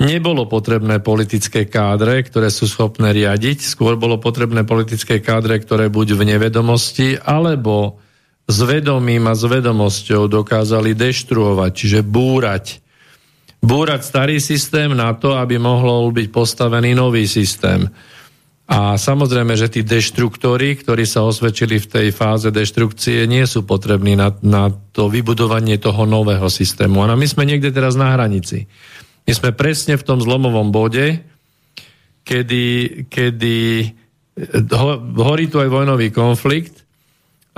Nebolo potrebné politické kádre, ktoré sú schopné riadiť, skôr bolo potrebné politické kádre, ktoré buď v nevedomosti, alebo s vedomím a s vedomosťou dokázali deštruovať, čiže búrať. Búrať starý systém na to, aby mohol byť postavený nový systém. A samozrejme, že tí deštruktory, ktorí sa osvedčili v tej fáze deštrukcie, nie sú potrební na, na to vybudovanie toho nového systému. A my sme niekde teraz na hranici. My sme presne v tom zlomovom bode, kedy, kedy ho, horí tu aj vojnový konflikt.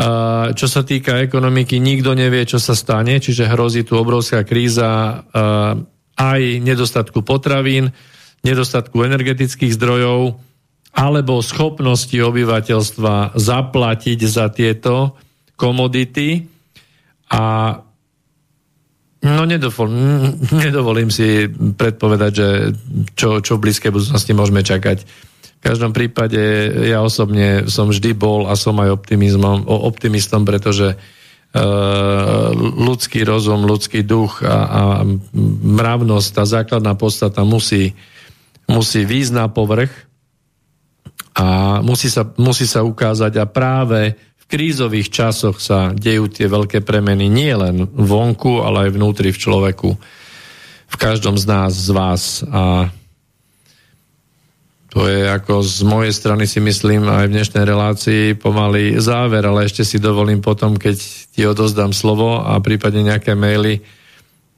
A čo sa týka ekonomiky, nikto nevie, čo sa stane, čiže hrozí tu obrovská kríza aj nedostatku potravín, nedostatku energetických zdrojov alebo schopnosti obyvateľstva zaplatiť za tieto komodity a No nedovol, nedovolím si predpovedať, že čo, čo v blízkej budúcnosti môžeme čakať. V každom prípade ja osobne som vždy bol a som aj optimizmom, optimistom, pretože uh, ľudský rozum, ľudský duch a, a mravnosť, tá základná podstata musí, musí výjsť na povrch a musí sa, musí sa ukázať a práve krízových časoch sa dejú tie veľké premeny nie len vonku, ale aj vnútri v človeku. V každom z nás, z vás. A to je ako z mojej strany si myslím aj v dnešnej relácii pomaly záver, ale ešte si dovolím potom, keď ti odozdám slovo a prípadne nejaké maily,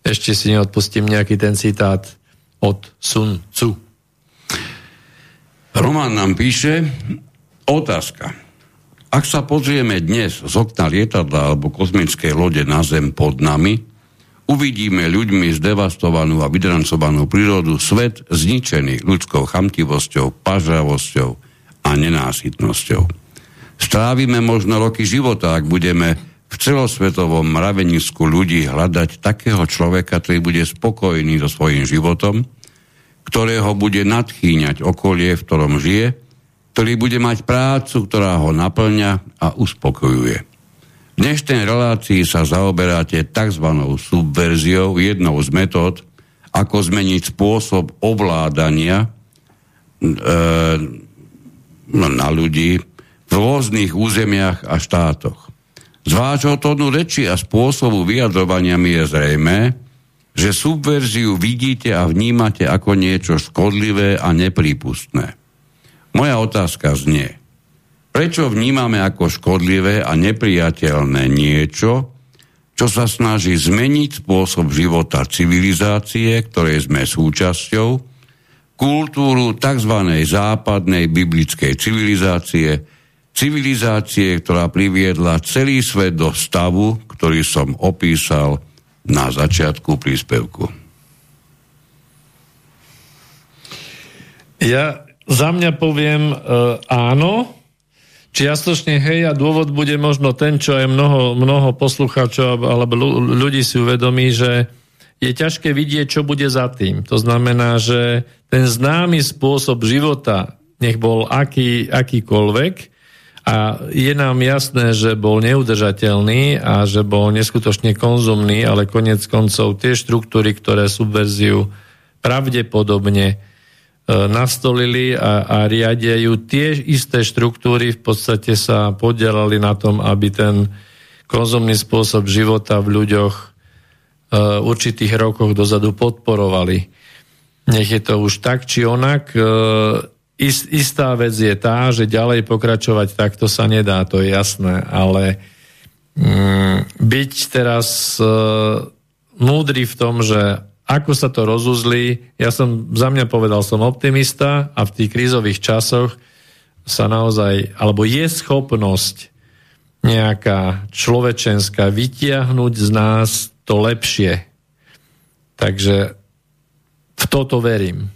ešte si neodpustím nejaký ten citát od Sun Tzu. Roman nám píše, otázka. Ak sa pozrieme dnes z okna lietadla alebo kozmickej lode na Zem pod nami, uvidíme ľuďmi zdevastovanú a vydrancovanú prírodu svet zničený ľudskou chamtivosťou, pažravosťou a nenásytnosťou. Strávime možno roky života, ak budeme v celosvetovom mravenisku ľudí hľadať takého človeka, ktorý bude spokojný so svojím životom, ktorého bude nadchýňať okolie, v ktorom žije ktorý bude mať prácu, ktorá ho naplňa a uspokojuje. V dnešnej relácii sa zaoberáte tzv. subverziou, jednou z metód, ako zmeniť spôsob ovládania e, no, na ľudí v rôznych územiach a štátoch. Z vášho tónu reči a spôsobu vyjadrovania mi je zrejme, že subverziu vidíte a vnímate ako niečo škodlivé a neprípustné. Moja otázka znie, prečo vnímame ako škodlivé a nepriateľné niečo, čo sa snaží zmeniť spôsob života civilizácie, ktorej sme súčasťou, kultúru tzv. západnej biblickej civilizácie, civilizácie, ktorá priviedla celý svet do stavu, ktorý som opísal na začiatku príspevku. Ja za mňa poviem e, áno, čiastočne hej a dôvod bude možno ten, čo aj mnoho, mnoho poslucháčov alebo ľudí si uvedomí, že je ťažké vidieť, čo bude za tým. To znamená, že ten známy spôsob života, nech bol aký, akýkoľvek, a je nám jasné, že bol neudržateľný a že bol neskutočne konzumný, ale konec koncov tie štruktúry, ktoré subverziu pravdepodobne E, nastolili a, a riadia tie isté štruktúry, v podstate sa podielali na tom, aby ten konzumný spôsob života v ľuďoch v e, určitých rokoch dozadu podporovali. Nech je to už tak či onak. E, istá vec je tá, že ďalej pokračovať takto sa nedá, to je jasné, ale mm, byť teraz e, múdry v tom, že ako sa to rozuzlí, ja som za mňa povedal, som optimista a v tých krízových časoch sa naozaj, alebo je schopnosť nejaká človečenská vytiahnuť z nás to lepšie. Takže v toto verím.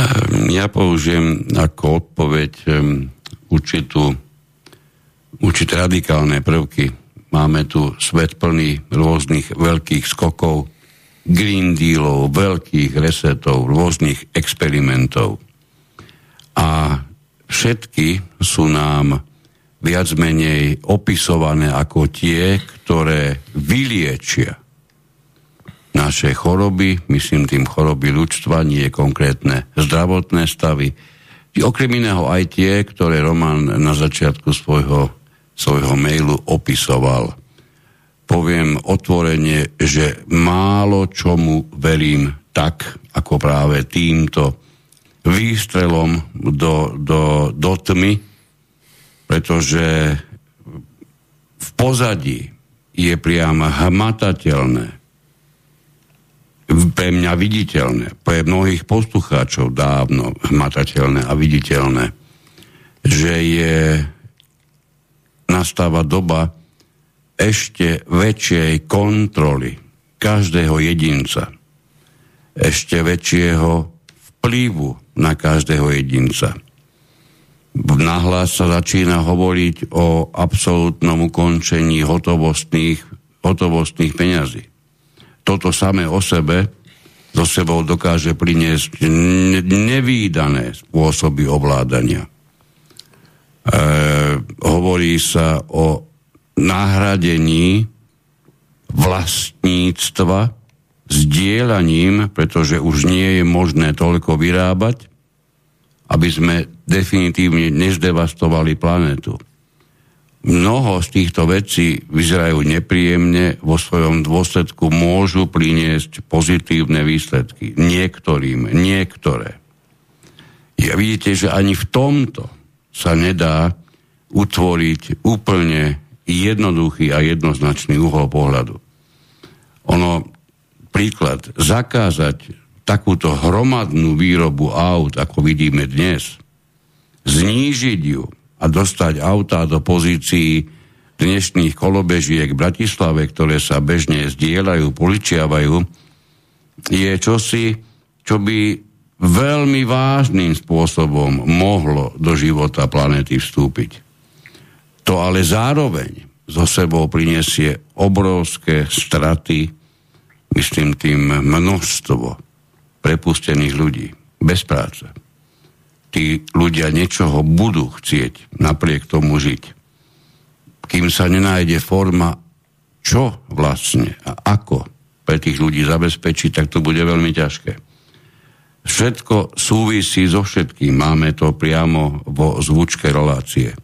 Ehm, ja použijem ako odpoveď ehm, určitú, určité radikálne prvky. Máme tu svet plný rôznych veľkých skokov, Green Dealov, veľkých resetov, rôznych experimentov. A všetky sú nám viac menej opisované ako tie, ktoré vyliečia naše choroby, myslím tým choroby ľudstva, nie konkrétne zdravotné stavy. Okrem iného aj tie, ktoré Roman na začiatku svojho, svojho mailu opisoval. Poviem otvorene, že málo čomu verím tak, ako práve týmto výstrelom do, do, do tmy, pretože v pozadí je priam hmatateľné, pre mňa viditeľné, pre mnohých poslucháčov dávno hmatateľné a viditeľné, že je nastáva doba ešte väčšej kontroly každého jedinca, ešte väčšieho vplyvu na každého jedinca. Nahlas sa začína hovoriť o absolútnom ukončení hotovostných, hotovostných peňazí toto samé o sebe so sebou dokáže priniesť nevýdané spôsoby ovládania. E, hovorí sa o nahradení vlastníctva sdielaním, pretože už nie je možné toľko vyrábať, aby sme definitívne nezdevastovali planetu. Mnoho z týchto vecí vyzerajú nepríjemne, vo svojom dôsledku môžu priniesť pozitívne výsledky. Niektorým, niektoré. Ja vidíte, že ani v tomto sa nedá utvoriť úplne jednoduchý a jednoznačný uhol pohľadu. Ono, príklad, zakázať takúto hromadnú výrobu aut, ako vidíme dnes, znížiť ju a dostať autá do pozícií dnešných kolobežiek v Bratislave, ktoré sa bežne zdieľajú, poličiavajú, je čosi, čo by veľmi vážnym spôsobom mohlo do života planety vstúpiť. To ale zároveň zo sebou prinesie obrovské straty, myslím tým množstvo prepustených ľudí bez práce tí ľudia niečoho budú chcieť napriek tomu žiť. Kým sa nenájde forma, čo vlastne a ako pre tých ľudí zabezpečiť, tak to bude veľmi ťažké. Všetko súvisí so všetkým. Máme to priamo vo zvučke relácie.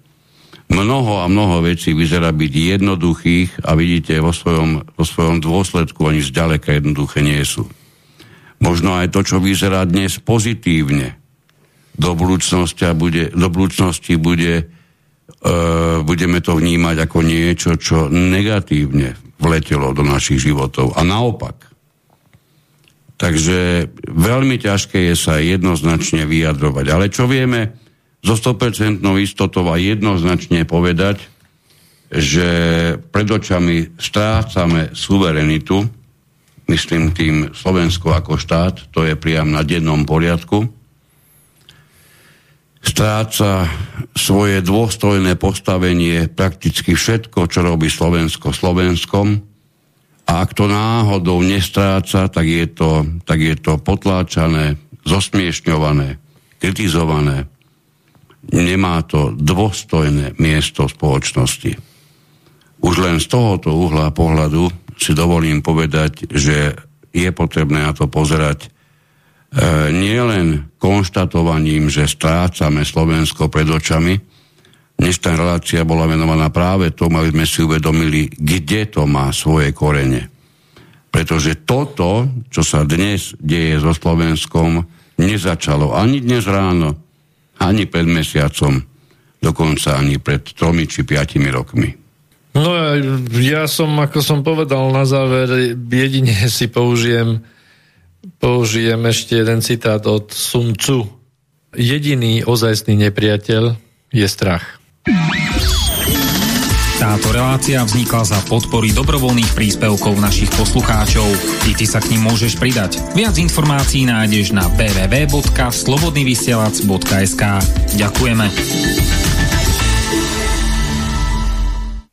Mnoho a mnoho vecí vyzerá byť jednoduchých a vidíte, vo svojom, vo svojom dôsledku ani zďaleka jednoduché nie sú. Možno aj to, čo vyzerá dnes pozitívne, do budúcnosti bude, do budúcnosti bude uh, budeme to vnímať ako niečo, čo negatívne vletelo do našich životov. A naopak. Takže veľmi ťažké je sa jednoznačne vyjadrovať. Ale čo vieme zo 100% istotou a jednoznačne povedať, že pred očami strácame suverenitu, myslím tým Slovensko ako štát, to je priam na dennom poriadku, stráca svoje dôstojné postavenie prakticky všetko, čo robí Slovensko Slovenskom. A ak to náhodou nestráca, tak je to, tak je to potláčané, zosmiešňované, kritizované. Nemá to dôstojné miesto v spoločnosti. Už len z tohoto uhla pohľadu si dovolím povedať, že je potrebné na to pozerať nielen konštatovaním, že strácame Slovensko pred očami, dnešná relácia bola venovaná práve tomu, aby sme si uvedomili, kde to má svoje korene. Pretože toto, čo sa dnes deje so Slovenskom, nezačalo ani dnes ráno, ani pred mesiacom, dokonca ani pred tromi či piatimi rokmi. No ja som, ako som povedal na záver, jedine si použijem použijem ešte jeden citát od Sun Tzu. Jediný ozajstný nepriateľ je strach. Táto relácia vznikla za podpory dobrovoľných príspevkov našich poslucháčov. I ty sa k ním môžeš pridať. Viac informácií nájdeš na www.slobodnyvysielac.sk Ďakujeme.